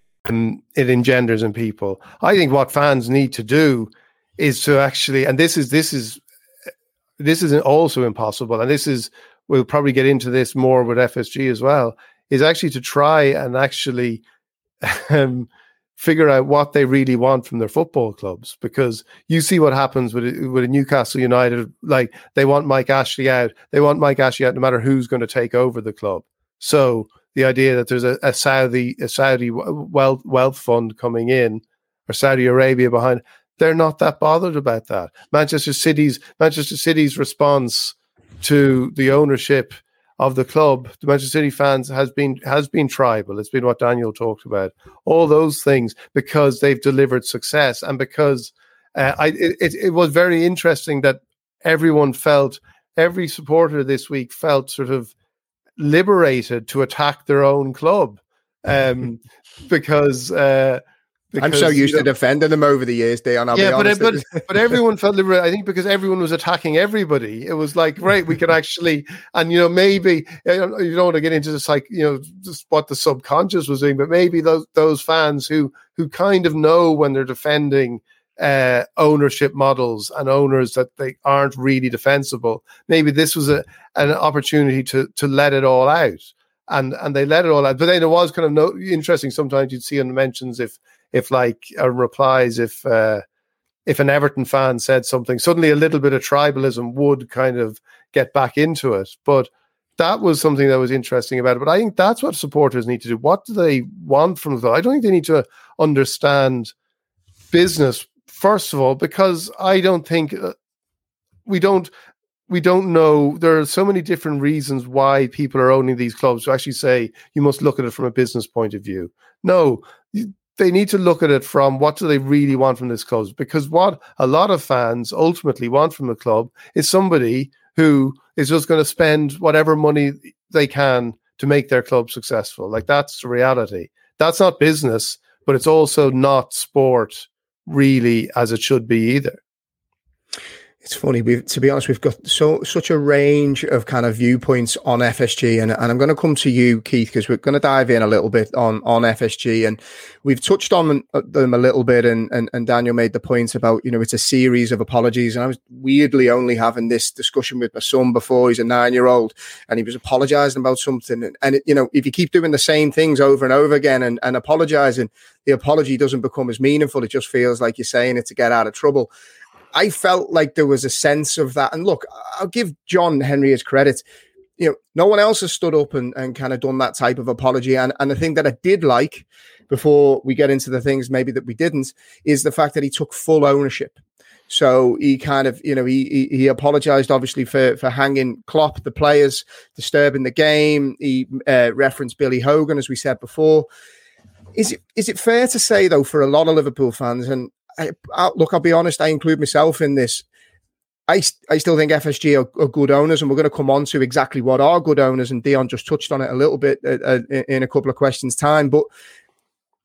and it engenders in people. I think what fans need to do is to actually, and this is this is this is also impossible, and this is we'll probably get into this more with FSG as well. Is actually to try and actually um, figure out what they really want from their football clubs because you see what happens with with Newcastle United. Like they want Mike Ashley out, they want Mike Ashley out, no matter who's going to take over the club. So the idea that there's a, a Saudi a Saudi wealth wealth fund coming in or Saudi Arabia behind, they're not that bothered about that. Manchester City's Manchester City's response to the ownership of the club, the Manchester City fans has been has been tribal. It's been what Daniel talked about. All those things because they've delivered success and because uh, I it, it was very interesting that everyone felt every supporter this week felt sort of liberated to attack their own club um, *laughs* because uh, I'm so used you know, to defending them over the years, Dion. I'll yeah, but, but but *laughs* everyone felt liberated. I think because everyone was attacking everybody, it was like right, we can *laughs* actually, and you know, maybe you don't want to get into this like you know just what the subconscious was doing, but maybe those those fans who who kind of know when they're defending uh, ownership models and owners that they aren't really defensible. Maybe this was a an opportunity to to let it all out, and and they let it all out. But then it was kind of no, interesting. Sometimes you'd see on the mentions if if like uh, replies if uh, if an Everton fan said something, suddenly a little bit of tribalism would kind of get back into it. But that was something that was interesting about it. But I think that's what supporters need to do. What do they want from the? I don't think they need to understand business first of all because I don't think uh, we don't we don't know there are so many different reasons why people are owning these clubs to actually say you must look at it from a business point of view no they need to look at it from what do they really want from this club? Because what a lot of fans ultimately want from a club is somebody who is just going to spend whatever money they can to make their club successful. Like that's the reality. That's not business, but it's also not sport really as it should be either. It's funny. We've, to be honest, we've got so such a range of kind of viewpoints on FSG, and, and I'm going to come to you, Keith, because we're going to dive in a little bit on on FSG, and we've touched on uh, them a little bit, and, and and Daniel made the point about you know it's a series of apologies, and I was weirdly only having this discussion with my son before he's a nine year old, and he was apologising about something, and, and it, you know if you keep doing the same things over and over again and, and apologising, the apology doesn't become as meaningful. It just feels like you're saying it to get out of trouble. I felt like there was a sense of that. And look, I'll give John Henry his credit. You know, no one else has stood up and, and kind of done that type of apology. And, and the thing that I did like before we get into the things maybe that we didn't is the fact that he took full ownership. So he kind of, you know, he he, he apologized obviously for for hanging Klopp, the players, disturbing the game. He uh, referenced Billy Hogan, as we said before. Is it is it fair to say though, for a lot of Liverpool fans, and I, I, look, I'll be honest, I include myself in this. I, I still think FSG are, are, good owners, and we're going to come on to exactly what are good owners. And Dion just touched on it a little bit uh, uh, in a couple of questions' time. But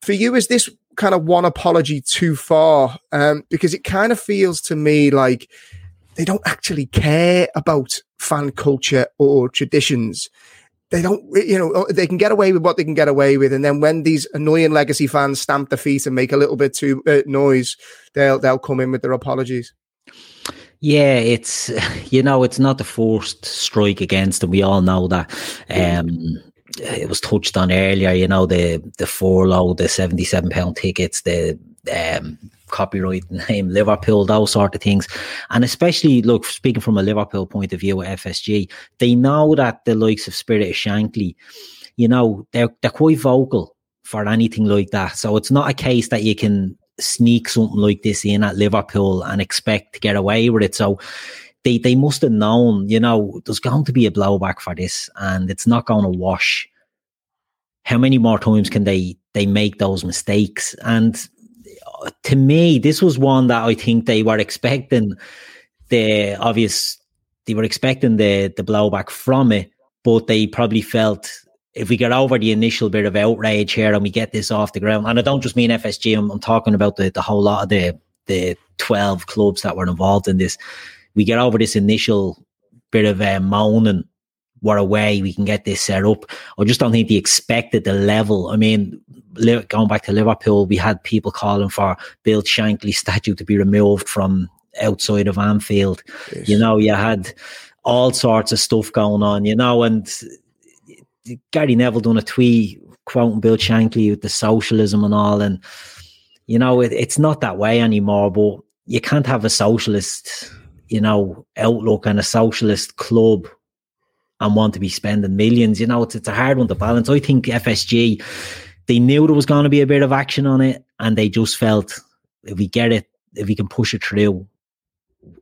for you, is this kind of one apology too far? Um, because it kind of feels to me like they don't actually care about fan culture or traditions they don't, you know, they can get away with what they can get away with, and then when these annoying legacy fans stamp their feet and make a little bit too uh, noise, they'll they'll come in with their apologies. Yeah, it's *sighs* you know, it's not the first strike against them. We all know that. Um, it was touched on earlier. You know, the the furlough, the seventy seven pound tickets, the um, copyright *laughs* name Liverpool, those sort of things. And especially, look, speaking from a Liverpool point of view at FSG, they know that the likes of Spirit of Shankly, you know, they're, they're quite vocal for anything like that. So it's not a case that you can sneak something like this in at Liverpool and expect to get away with it. So they, they must have known, you know, there's going to be a blowback for this and it's not going to wash. How many more times can they they make those mistakes? And to me, this was one that I think they were expecting the obvious, they were expecting the the blowback from it, but they probably felt if we get over the initial bit of outrage here and we get this off the ground, and I don't just mean FSG, I'm, I'm talking about the, the whole lot of the the 12 clubs that were involved in this. We get over this initial bit of uh, moaning we're away, we can get this set up. I just don't think they expected the level. I mean, going back to Liverpool, we had people calling for Bill Shankly *laughs* statue to be removed from outside of Anfield. Yes. You know, you had all sorts of stuff going on, you know, and Gary Neville done a tweet quoting Bill Shankly with the socialism and all. And, you know, it, it's not that way anymore, but you can't have a socialist, you know, outlook and a socialist club and want to be spending millions. You know, it's, it's a hard one to balance. I think FSG, they knew there was going to be a bit of action on it and they just felt if we get it, if we can push it through,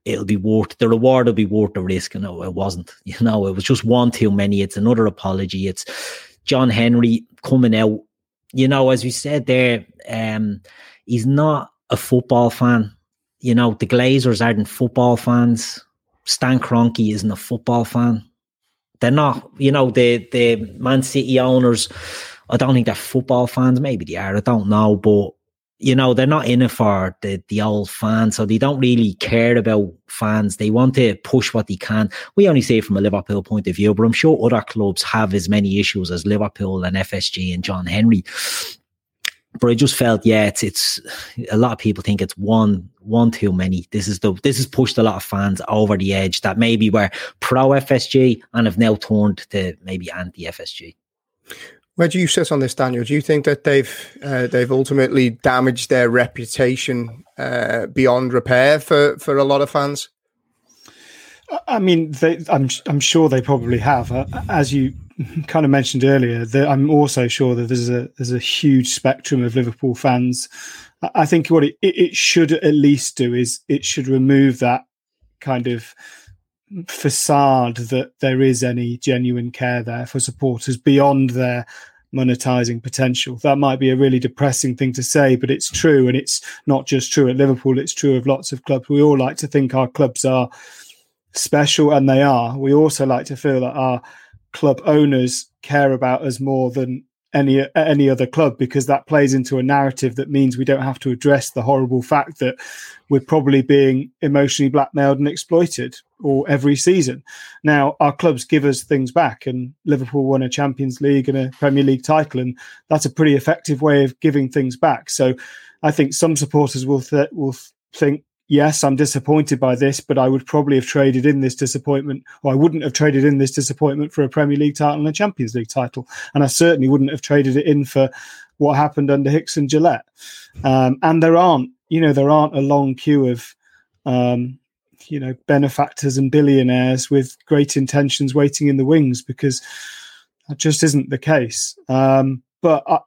it'll be worth the reward will be worth the risk. And no, it wasn't. *laughs* You know, it was just one too many. It's another apology. It's John Henry coming out. You know, as we said there, um, he's not a football fan. You know, the Glazers aren't football fans. Stan Kroenke isn't a football fan. They're not, you know, the the Man City owners, I don't think they're football fans. Maybe they are, I don't know, but you know, they're not in it for the, the old fans, so they don't really care about fans. They want to push what they can. We only say from a Liverpool point of view, but I'm sure other clubs have as many issues as Liverpool and FSG and John Henry. But I just felt, yeah, it's it's a lot of people think it's one one too many. This is the this has pushed a lot of fans over the edge that maybe were pro FSG and have now turned to maybe anti FSG. Where do you sit on this, Daniel? Do you think that they've uh, they've ultimately damaged their reputation uh, beyond repair for, for a lot of fans? I mean, they, I'm I'm sure they probably have. Uh, as you *laughs* kind of mentioned earlier, that I'm also sure that there's a there's a huge spectrum of Liverpool fans. I think what it, it should at least do is it should remove that kind of facade that there is any genuine care there for supporters beyond their monetizing potential. That might be a really depressing thing to say, but it's true. And it's not just true at Liverpool, it's true of lots of clubs. We all like to think our clubs are special, and they are. We also like to feel that our club owners care about us more than any any other club because that plays into a narrative that means we don't have to address the horrible fact that we're probably being emotionally blackmailed and exploited or every season. Now our clubs give us things back and Liverpool won a Champions League and a Premier League title and that's a pretty effective way of giving things back. So I think some supporters will th- will think yes, I'm disappointed by this, but I would probably have traded in this disappointment, or I wouldn't have traded in this disappointment for a Premier League title and a Champions League title. And I certainly wouldn't have traded it in for what happened under Hicks and Gillett. Um, and there aren't, you know, there aren't a long queue of, um, you know, benefactors and billionaires with great intentions waiting in the wings because that just isn't the case. Um, but I,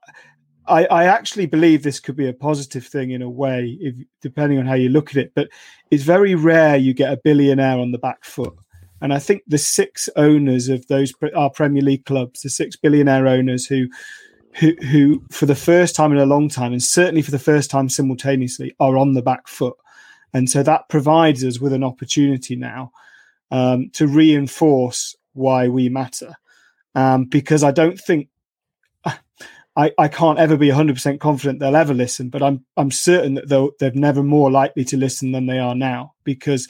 I, I, actually believe this could be a positive thing in a way, if, depending on how you look at it. But it's very rare you get a billionaire on the back foot. And I think the six owners of those our Premier League clubs, the six billionaire owners who, who, who for the first time in a long time, and certainly for the first time simultaneously, are on the back foot. And so that provides us with an opportunity now um, to reinforce why we matter. Um, because I don't think I, I can't ever be 100% confident they'll ever listen, but I'm I'm certain that they'll, they're never more likely to listen than they are now because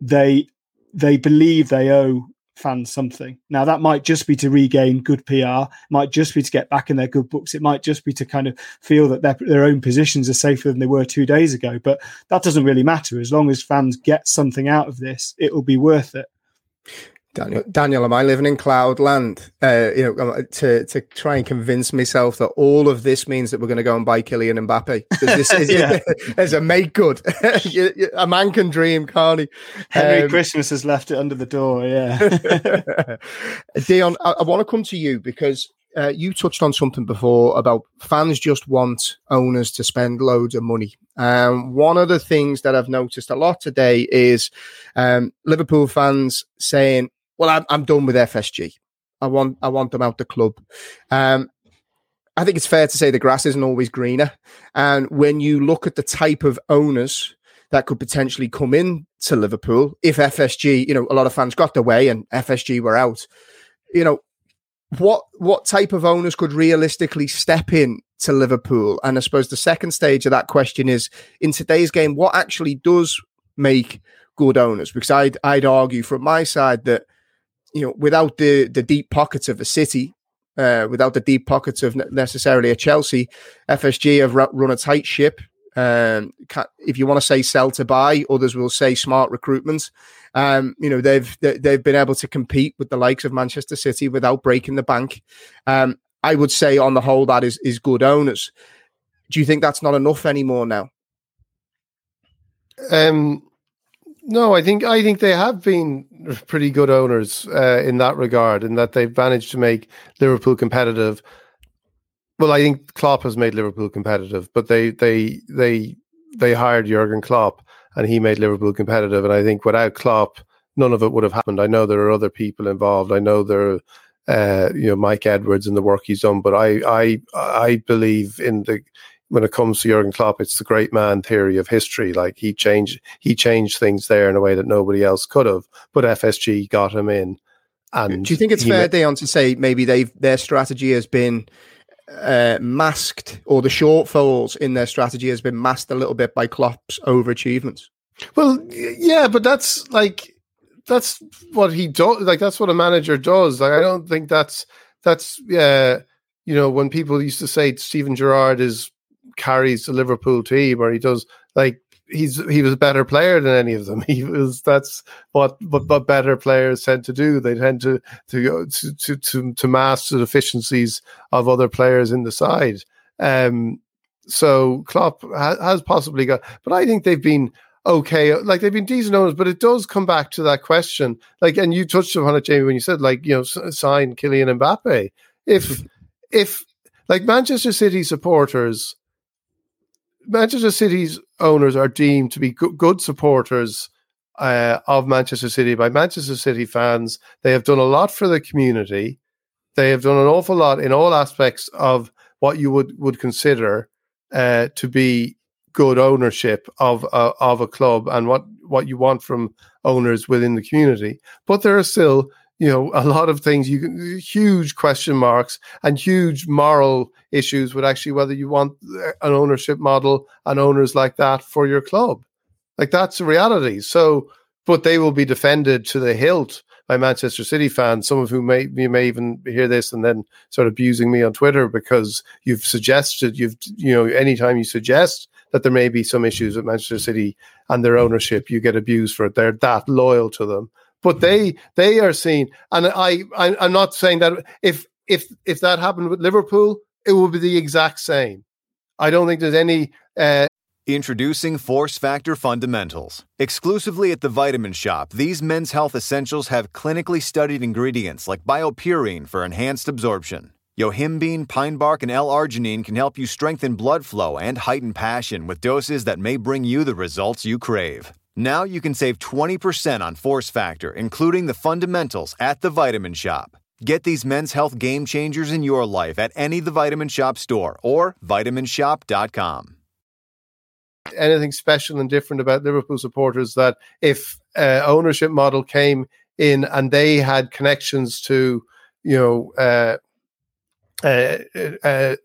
they they believe they owe fans something. Now that might just be to regain good PR, might just be to get back in their good books. It might just be to kind of feel that their their own positions are safer than they were two days ago. But that doesn't really matter as long as fans get something out of this. It will be worth it. Daniel, Daniel, am I living in cloudland? Uh, you know, to to try and convince myself that all of this means that we're going to go and buy Kylian Mbappe. This is *laughs* yeah. *laughs* as a make good. *laughs* a man can dream, can't he? Henry um, Christmas has left it under the door. Yeah, Dion, I, I want to come to you because uh, you touched on something before about fans just want owners to spend loads of money. Um, one of the things that I've noticed a lot today is um, Liverpool fans saying, well, I'm, I'm done with FSG. I want I want them out the club. Um, I think it's fair to say the grass isn't always greener. And when you look at the type of owners that could potentially come in to Liverpool, if FSG, you know, a lot of fans got their way and FSG were out, you know, what what type of owners could realistically step in to Liverpool? And I suppose the second stage of that question is in today's game, what actually does make good owners? Because I'd I'd argue from my side that you know, without the the deep pockets of a City, uh, without the deep pockets of necessarily a Chelsea, FSG have run a tight ship. Um, if you want to say sell to buy, others will say smart recruitment. Um, you know they've they've been able to compete with the likes of Manchester City without breaking the bank. Um, I would say on the whole that is is good owners. Do you think that's not enough anymore now? Um, no, I think I think they have been pretty good owners uh, in that regard, in that they've managed to make Liverpool competitive. Well, I think Klopp has made Liverpool competitive, but they they they they hired Jurgen Klopp, and he made Liverpool competitive. And I think without Klopp, none of it would have happened. I know there are other people involved. I know there, uh, you know, Mike Edwards and the work he's done. But I I I believe in the when it comes to Jurgen Klopp, it's the great man theory of history. Like he changed he changed things there in a way that nobody else could have. But FSG got him in. And do you think it's fair, Dion, to say maybe they've their strategy has been uh, masked, or the shortfalls in their strategy has been masked a little bit by Klopp's overachievements? Well, yeah, but that's like that's what he does. Like that's what a manager does. Like I don't think that's that's yeah. You know, when people used to say Steven Gerrard is carries the Liverpool team or he does like he's he was a better player than any of them. *laughs* He was that's what what, what better players tend to do. They tend to to to to to, to master the deficiencies of other players in the side. Um, so Klopp ha- has possibly got, but I think they've been okay. Like they've been decent owners, but it does come back to that question. Like, and you touched upon it, Jamie, when you said like you know sign Kylian Mbappe. If if like Manchester City supporters Manchester City's owners are deemed to be good supporters uh, of Manchester City by Manchester City fans. They have done a lot for the community. They have done an awful lot in all aspects of what you would would consider uh, to be good ownership of uh, of a club and what what you want from owners within the community. But there are still you know a lot of things you can huge question marks and huge moral issues with actually whether you want uh, an ownership model and owners like that for your club. Like that's the reality. So but they will be defended to the hilt by Manchester City fans, some of whom may you may even hear this and then start abusing me on Twitter because you've suggested you've you know anytime you suggest that there may be some issues with Manchester City and their ownership, you get abused for it. They're that loyal to them but they they are seen, and I, I I'm not saying that if if if that happened with Liverpool, it would be the exact same. I don't think there's any. Uh, Introducing Force Factor Fundamentals. Exclusively at the Vitamin Shoppe, these men's health essentials have clinically studied ingredients like BioPerine for enhanced absorption. Yohimbine, pine bark, and L-arginine can help you strengthen blood flow and heighten passion with doses that may bring you the results you crave. Now you can save 20% on Force Factor, including the fundamentals at the Vitamin Shoppe. Get these men's health game changers in your life at any The Vitamin Shoppe store or vitaminshoppe.com. Anything special and different about Liverpool supporters that if uh, ownership model came in and they had connections to, you know, uh, a, a,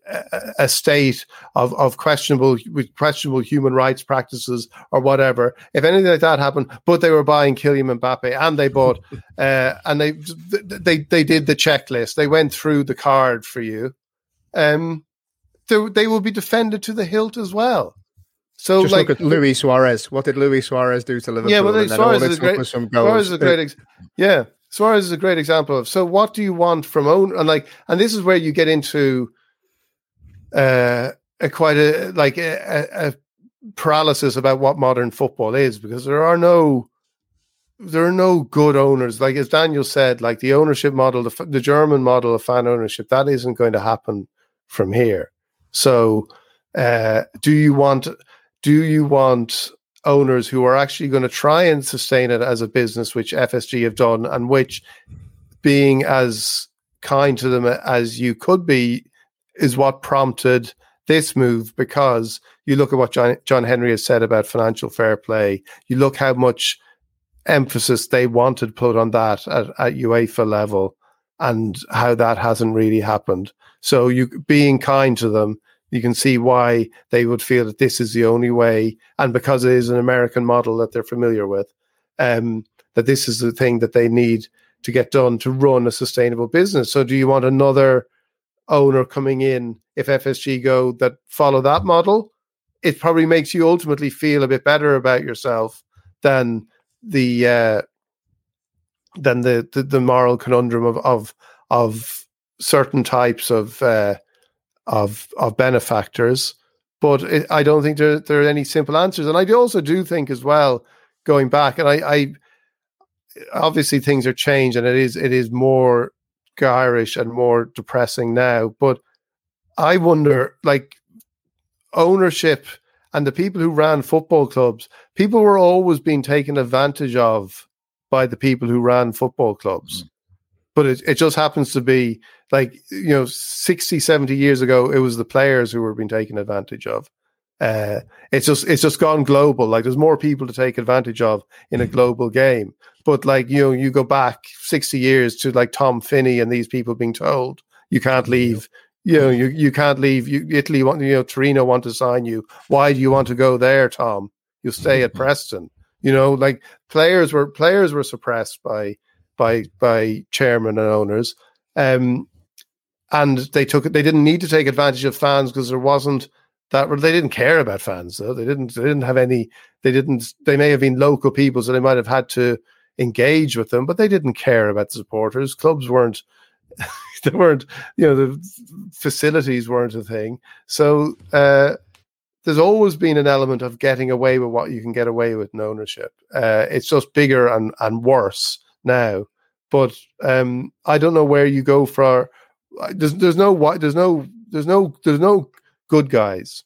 a, state of, of questionable with questionable human rights practices or whatever. If anything like that happened, but they were buying Kylian Mbappe and they bought *laughs* uh, and they they they did the checklist. They went through the card for you. Um, they, they will be defended to the hilt as well. So, Just like look at Luis Suarez. What did Luis Suarez do to Liverpool? Yeah, well, Suarez is, a, great, Suarez is a great. Ex- yeah, Suarez is a great example of. So, what do you want from own? And like, and this is where you get into uh, a quite a like a, a paralysis about what modern football is because there are no there are no good owners. Like as Daniel said, like the ownership model, the, the German model of fan ownership, that isn't going to happen from here. So, uh, do you want do you want owners who are actually going to try and sustain it as a business, which FSG have done, and which being as kind to them as you could be is what prompted this move because you look at what John, Henry has said about financial fair play, you look how much emphasis they wanted put on that at, at UEFA level and how that hasn't really happened. So you being kind to them you can see why they would feel that this is the only way, and because it is an American model that they're familiar with, um, that this is the thing that they need to get done to run a sustainable business. So, do you want another owner coming in if FSG go that follow that model, it probably makes you ultimately feel a bit better about yourself than the uh, than the, the, the moral conundrum of of of certain types of uh, of of benefactors. But it, I don't think there there are any simple answers, and I also do think as well, going back, and I, I obviously things are changed, and it is it is more garish and more depressing now. But I wonder, like ownership and the people who ran football clubs, people were always being taken advantage of by the people who ran football clubs. Mm. But it, it just happens to be like, you know, 60, 70 years ago, it was the players who were being taken advantage of. Uh, it's just it's just gone global. Like there's more people to take advantage of in a mm-hmm. global game. But like you know, you go back 60 years to like Tom Finney and these people being told you can't leave you know, you, you can't leave. You, Italy want, you know, Torino want to sign you. Why do you want to go there, Tom? You'll stay at mm-hmm. Preston. You know, like players were players were suppressed by by by chairman and owners, um, and they took they didn't need to take advantage of fans because there wasn't that they didn't care about fans though they didn't they didn't have any they didn't they may have been local people so they might have had to engage with them but they didn't care about the supporters clubs weren't *laughs* there weren't, you know, the facilities weren't a thing. So uh, there's always been an element of getting away with what you can get away with in ownership. Uh, it's just bigger and, and worse now. But um, I don't know where you go for. There's there's no why there's no there's no there's no good guys.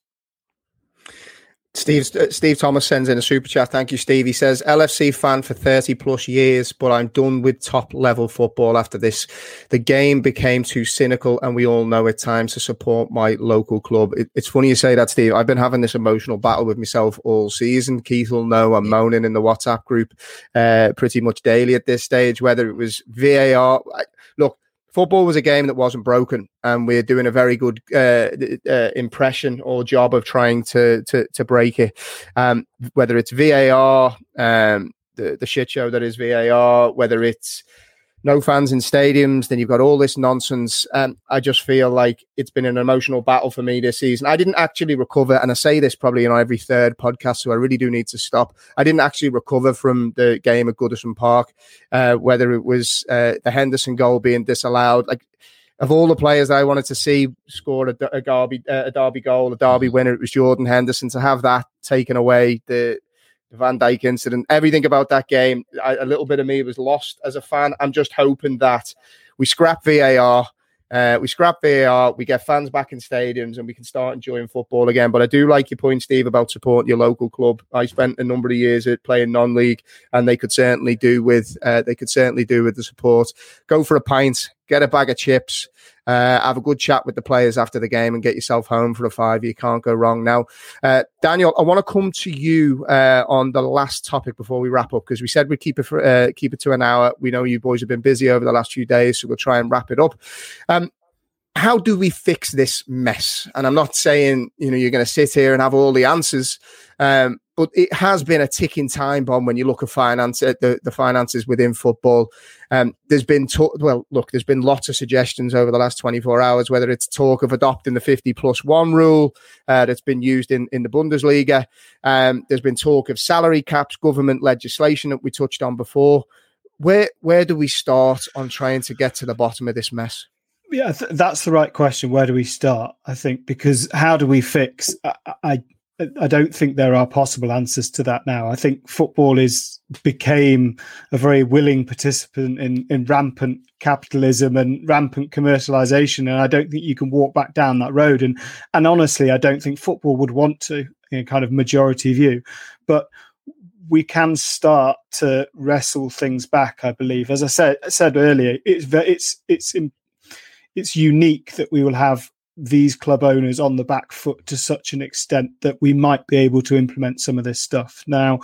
Steve uh, Steve Thomas sends in a super chat. Thank you, Steve. He says LFC fan for 30 plus years, but I'm done with top level football after this. The game became too cynical, and we all know it's time to support my local club. It, it's funny you say that, Steve. I've been having this emotional battle with myself all season. Keith will know I'm moaning in the WhatsApp group uh, pretty much daily at this stage, whether it was VAR. I, look, football was a game that wasn't broken, and we're doing a very good uh, uh, impression or job of trying to to, to break it. Um, whether it's VAR, um, the the shit show that is VAR, whether it's no fans in stadiums, then you've got all this nonsense. And I just feel like it's been an emotional battle for me this season. I didn't actually recover, and I say this probably in every third podcast, so I really do need to stop. I didn't actually recover from the game at Goodison Park, uh, whether it was uh, the Henderson goal being disallowed. Like of all the players I wanted to see score a, a Derby uh, a Derby goal, a Derby winner, it was Jordan Henderson. To have that taken away, the Van Dijk incident, everything about that game, I, a little bit of me was lost as a fan. I'm just hoping that we scrap VAR. Uh, we scrap VAR, we get fans back in stadiums, and we can start enjoying football again. But I do like your point, Steve, about supporting your local club. I spent a number of years at playing non-league, and they could certainly do with uh, they could certainly do with the support. Go for a pint, get a bag of chips, uh, have a good chat with the players after the game and get yourself home for a five. You can't go wrong. Now, uh, Daniel, I want to come to you uh, on the last topic before we wrap up because we said we'd keep it for, uh, keep it to an hour. We know you boys have been busy over the last few days, so we'll try and wrap it up. Um, how do we fix this mess? And I'm not saying you know you're going to sit here and have all the answers, um, but it has been a ticking time bomb when you look at finance, at the, the finances within football. Um, there's been well, look, there's been lots of suggestions over the last 24 hours, whether it's talk of adopting the 50 plus one rule uh, that's been used in in the Bundesliga. Um, there's been talk of salary caps, government legislation that we touched on before. Where where do we start on trying to get to the bottom of this mess? Yeah, th- that's the right question. Where do we start? I think because how do we fix? I, I I don't think there are possible answers to that now. I think football is became a very willing participant in, in rampant capitalism and rampant commercialization, and I don't think you can walk back down that road. And and honestly, I don't think football would want to, in kind of majority view. But we can start to wrestle things back. I believe, as I said said earlier, it's it's it's it's unique that we will have these club owners on the back foot to such an extent that we might be able to implement some of this stuff. Now,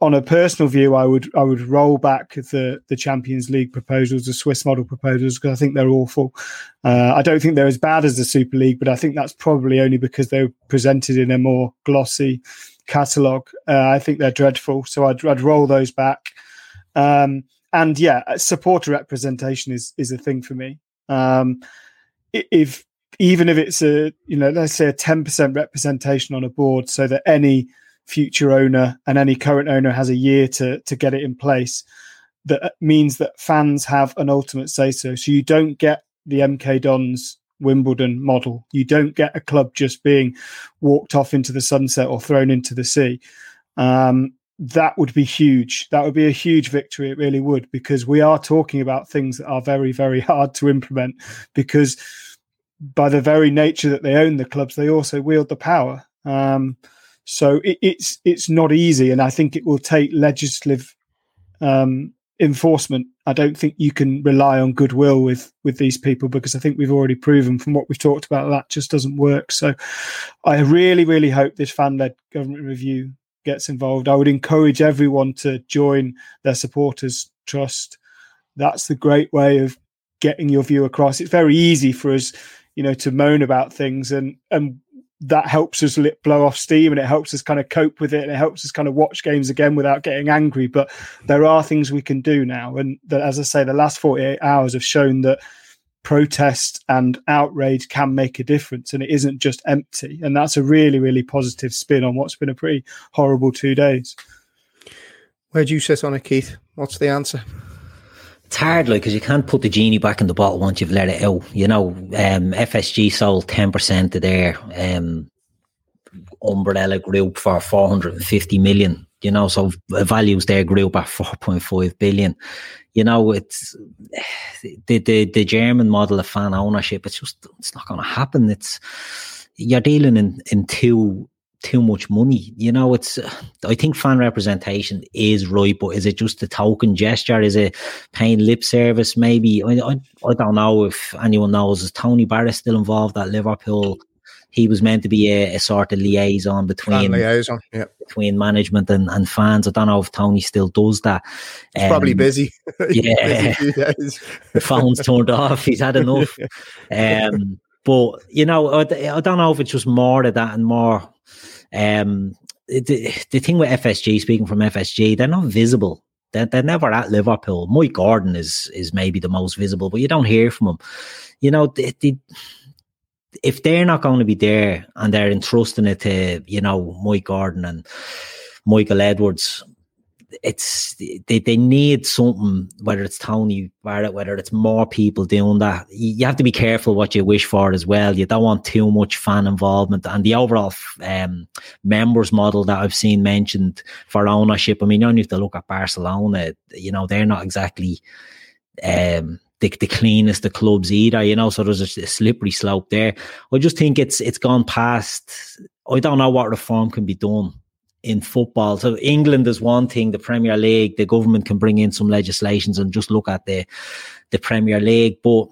on a personal view, I would I would roll back the the Champions League proposals, the Swiss model proposals, because I think they're awful. Uh, I don't think they're as bad as the Super League, but I think that's probably only because they were presented in a more glossy catalogue. Uh, I think they're dreadful, so I'd, I'd roll those back. Um, and yeah, supporter representation is is a thing for me. Um, if even if it's a you know let's say a 10% representation on a board so that any future owner and any current owner has a year to to get it in place that means that fans have an ultimate say so so you don't get the mk dons wimbledon model. You don't get a club just being walked off into the sunset or thrown into the sea. Um, that would be huge that would be a huge victory it really would because we are talking about things that are very very hard to implement because by the very nature that they own the clubs they also wield the power um, so it, it's it's not easy, and I think it will take legislative um, enforcement. I don't think you can rely on goodwill with with these people because I think we've already proven from what we've talked about that just doesn't work. So I really, really hope this fan led government review gets involved. I would encourage everyone to join their supporters trust. That's the great way of getting your view across. It's very easy for us, you know, to moan about things and and that helps us blow off steam and it helps us kind of cope with it and it helps us kind of watch games again without getting angry. But there are things we can do now. And that, as I say, the last 48 hours have shown that protest and outrage can make a difference and it isn't just empty. And that's a really, really positive spin on what's been a pretty horrible two days. Where do you sit on it, Keith? What's the answer? it's hard, like, because you can't put the genie back in the bottle once you've let it out. You know, um, FSG sold 10% of their um, umbrella group for 450 million, you know, so the values their group at 4.5 billion. You know, it's *sighs* the, the, the German model of fan ownership, it's just, it's not going to happen. It's, you're dealing in, in two too much money. You know, it's, *sighs* I think fan representation is right, but is it just a token gesture? Is it paying lip service? Maybe. I, I, I don't know if anyone knows. Is Tony Barrett still involved at Liverpool? He was meant to be a, a sort of liaison between liaison, yeah. between management and, and fans. I don't know if Tony still does that. He's um, probably *laughs* busy. yeah, busy *laughs* the phone's turned off. He's had enough. *laughs* Um, but you know, I, I don't know if it's just more of that and more um, the, the thing with FSG, speaking from FSG, they're not visible. They're, they're never at Liverpool. Mike Gordon is is maybe the most visible, but you don't hear from him. You know, they, they, if they're not going to be there and they're entrusting it to, you know, Mike Gordon and Michael Edwards, it's they, they need something, whether it's Tony Barrett, whether it's more people doing that. You have to be careful what you wish for as well. You don't want too much fan involvement and the overall um, members model that I've seen mentioned for ownership. I mean, you only have to look at Barcelona. You know, they're not exactly um, the, the cleanest the clubs either. You know, so there's a, a slippery slope there. I just think it's it's gone past. I don't know what reform can be done in football. So England is one thing, the Premier League, the government can bring in some legislations and just look at the the Premier League, but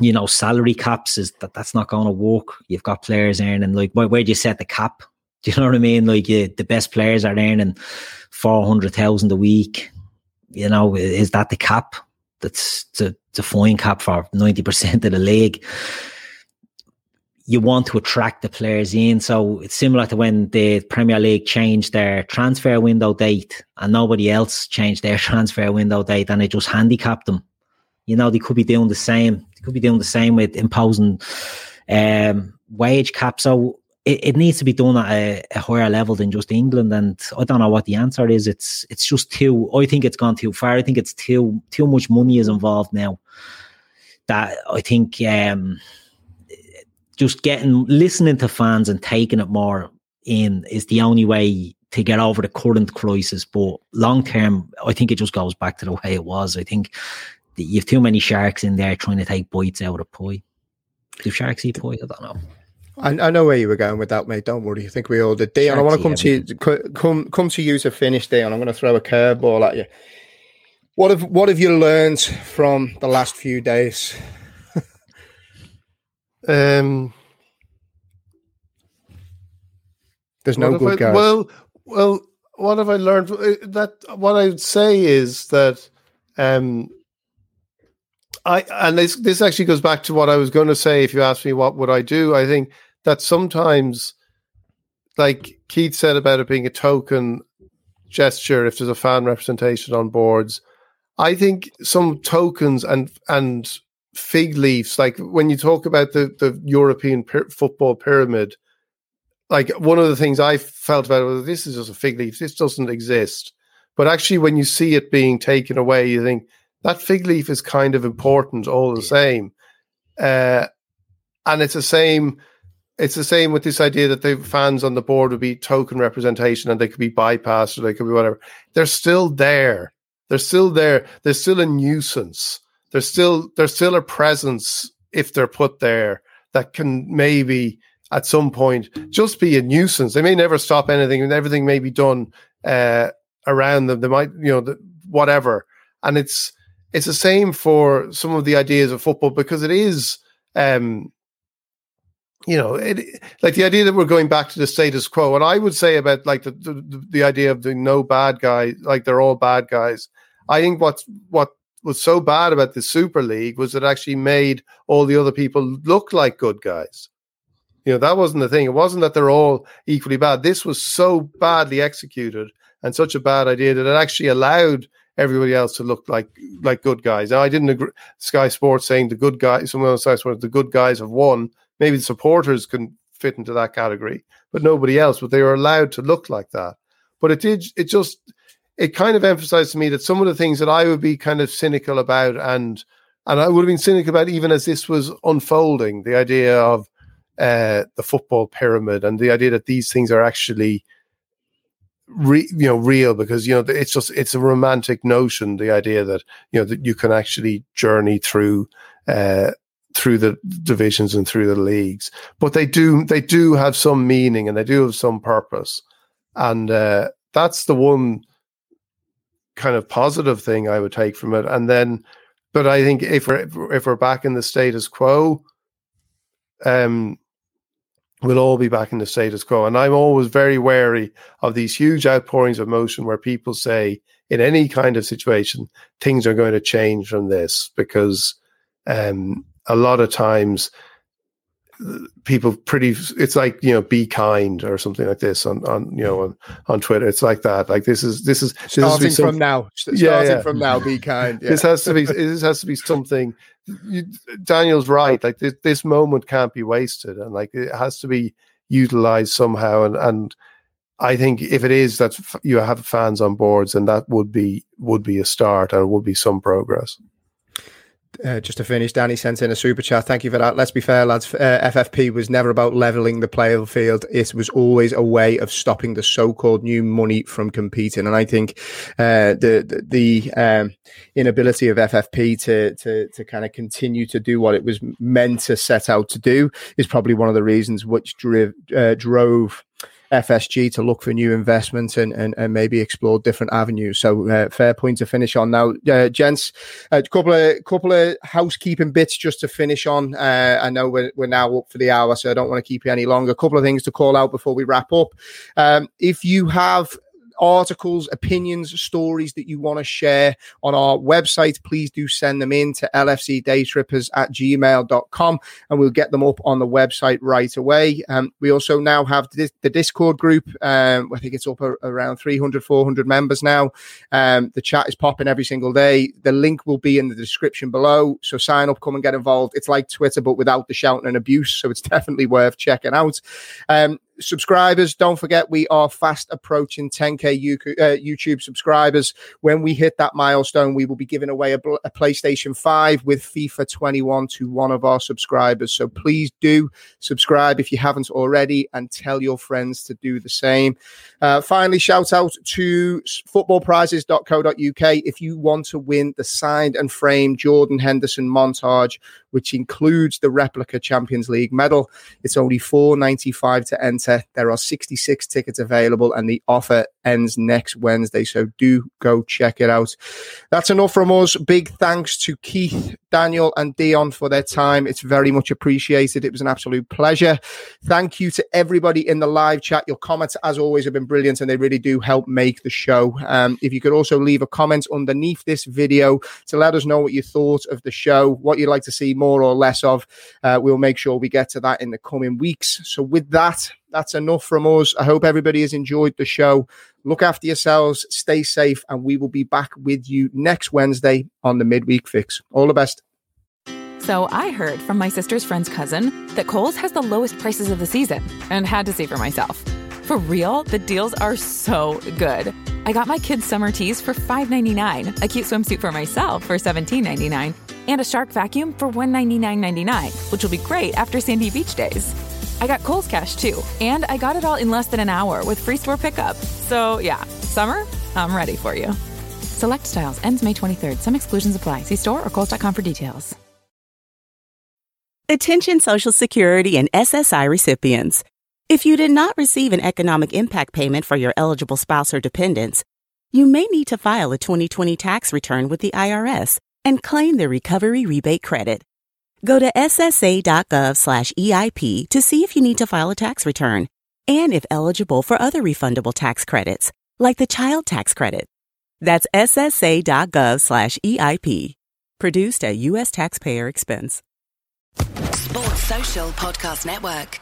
you know, salary caps is that that's not going to work. You've got players earning like where, where do you set the cap? *laughs* Do you know what I mean? Like you, the best players are earning four hundred thousand a week. You know, is that the cap? That's the the fine cap for ninety percent of the league you want to attract the players in. So it's similar to when the Premier League changed their transfer window date and nobody else changed their *laughs* transfer window date and it just handicapped them. You know, they could be doing the same. They could be doing the same with imposing um, wage caps. So it, it, needs to be done at a, a, higher level than just England. And I don't know what the answer is. It's it's just too. I think it's gone too far. I think it's too too much money is involved now. That I think. Um, just getting listening to fans and taking it more in is the only way to get over the current crisis. But long term, I think it just goes back to the way it was. I think you have too many sharks in there trying to take bites out of pie. Do sharks eat pie? I don't know. I, I know where you were going with that, mate. Don't worry. I think we all did. Dion, I want to come to you. Come, come to you to finish, Dion. I'm going to throw a curveball at you. What have What have you learned from the last few days? *laughs* Um, There's no good I, guys. Well, well, what have I learned? Uh, that what I would say is that, um, I and this this actually goes back to what I was going to say. If you ask me what would I do, I think that sometimes, like Keith said about it being a token gesture, if there's a fan representation on boards, I think some tokens and and fig leaves. Like when you talk about the the European football pyramid, like one of the things I felt about it was this is just a fig leaf. This doesn't exist. But actually, when you see it being taken away, you think that fig leaf is kind of important all the same. Uh, and it's the same. It's the same with this idea that the fans on the board would be token representation and they could be bypassed or they could be whatever. They're still there. They're still there. They're still a nuisance. They're still they're still a presence if they're put there that can maybe at some point just be a nuisance. They may never stop anything, and everything may be done uh, around them. They might, you know, the, whatever. And it's it's the same for some of the ideas of football because it is, um, you know, it, like the idea that we're going back to the status quo. And I would say about like the the, the idea of the no bad guy, like they're all bad guys. I think what's what was so bad about the Super League was it actually made all the other people look like good guys. You know, that wasn't the thing. It wasn't that they're all equally bad. This was so badly executed and such a bad idea that it actually allowed everybody else to look like like good guys. Now, I didn't agree. Sky Sports saying the good guys, someone on Sky Sports, the good guys have won. Maybe the supporters can fit into that category, but nobody else. But they were allowed to look like that. But it did. It just it kind of emphasized to me that some of the things that I would be kind of cynical about and and I would have been cynical about even as this was unfolding, the idea of uh, the football pyramid and the idea that these things are actually re, you know real because you know it's just it's a romantic notion the idea that you know that you can actually journey through uh, through the divisions and through the leagues but they do they do have some meaning and they do have some purpose and uh, that's the one kind of positive thing I would take from it. And then, but I think if we're if we're back in the status quo, um, we'll all be back in the status quo. And I'm always very wary of these huge outpourings of emotion where people say, in any kind of situation, things are going to change from this because um, a lot of times people pretty it's like you know be kind or something like this on on you know on, on twitter. It's like that. Like this is this is this starting from now. *laughs* Starting yeah, yeah. from now be kind. Yeah. this has to be this has to be something you, daniel's right. Like this, this moment can't be wasted and like it has to be utilized somehow and and i think if it is that you have fans on boards and that would be would be a start and would be some progress uh, just to finish, Danny sent in a super chat. Thank you for that. Let's be fair, lads. Uh, FFP was never about leveling the playing field. It was always a way of stopping the so-called new money from competing. And I think uh, the the, the um, inability of FFP to to to kind of continue to do what it was meant to set out to do is probably one of the reasons which drove uh, drove FSG to look for new investments and, and, and maybe explore different avenues. So uh, fair point to finish on now, uh, gents. A couple of couple of housekeeping bits just to finish on. Uh, I know we're, we're now up for the hour, so I don't want to keep you any longer. A couple of things to call out before we wrap up. Um, if you have articles, opinions, stories that you want to share on our website, please do send them in to lfcdaytrippers at gmail.com and we'll get them up on the website right away. Um, we also now have the, Discord group. Um, I think it's up around 300, 400 members now. Um, the chat is popping every single day. The link will be in the description below. So sign up, come and get involved. It's like Twitter, but without the shouting and abuse. So it's *laughs* definitely worth checking out. Um, subscribers, don't forget we are fast approaching 10k uh, YouTube subscribers. When we hit that milestone, we will be giving away a, a, PlayStation 5 with FIFA 21 to one of our subscribers. So please do subscribe if you haven't already and tell your friends to do the same. Uh, finally, shout out to footballprizes.co.uk if you want to win the signed and framed Jordan Henderson montage, which includes the replica Champions League medal. It's only 4.95 to enter there are 66 tickets available, and the offer ends next Wednesday. So do go check it out. That's enough from us. Big thanks to Keith, Daniel, and Dion for their time. It's very much appreciated. It was an absolute pleasure. Thank you to everybody in the live chat. Your comments, as always, have been brilliant, and they really do help make the show. Um, if you could also leave a comment underneath this video to let us know what you thought of the show, what you'd like to see more or less of, uh, we'll make sure we get to that in the coming weeks. So, with that, that's enough from us. I hope everybody has enjoyed the show. Look after yourselves, stay safe, and we will be back with you next Wednesday on the midweek fix. All the best. So I heard from my sister's friend's cousin that Kohl's has the lowest prices of the season and had to see for myself. For real, the deals are so good. I got my kids' summer tees for $5.99, a cute swimsuit for myself for $17.99, and a shark vacuum for $199.99, which will be great after Sandy Beach days. I got Kohl's Cash too, and I got it all in less than an hour with free store pickup. So yeah, summer, I'm ready for you. Select styles ends May 23rd. Some exclusions apply. See store or Kohl's.com for details. Attention Social Security and SSI recipients. If you did not receive an economic impact payment for your eligible spouse or dependents, you may need to file a 2020 tax return with the IRS and claim the recovery rebate credit. Go to ssa.gov/eip to see if you need to file a tax return and if eligible for other refundable tax credits, like the child tax credit. That's ssa.gov/eip. Produced at U.S. taxpayer expense. Sports Social Podcast Network.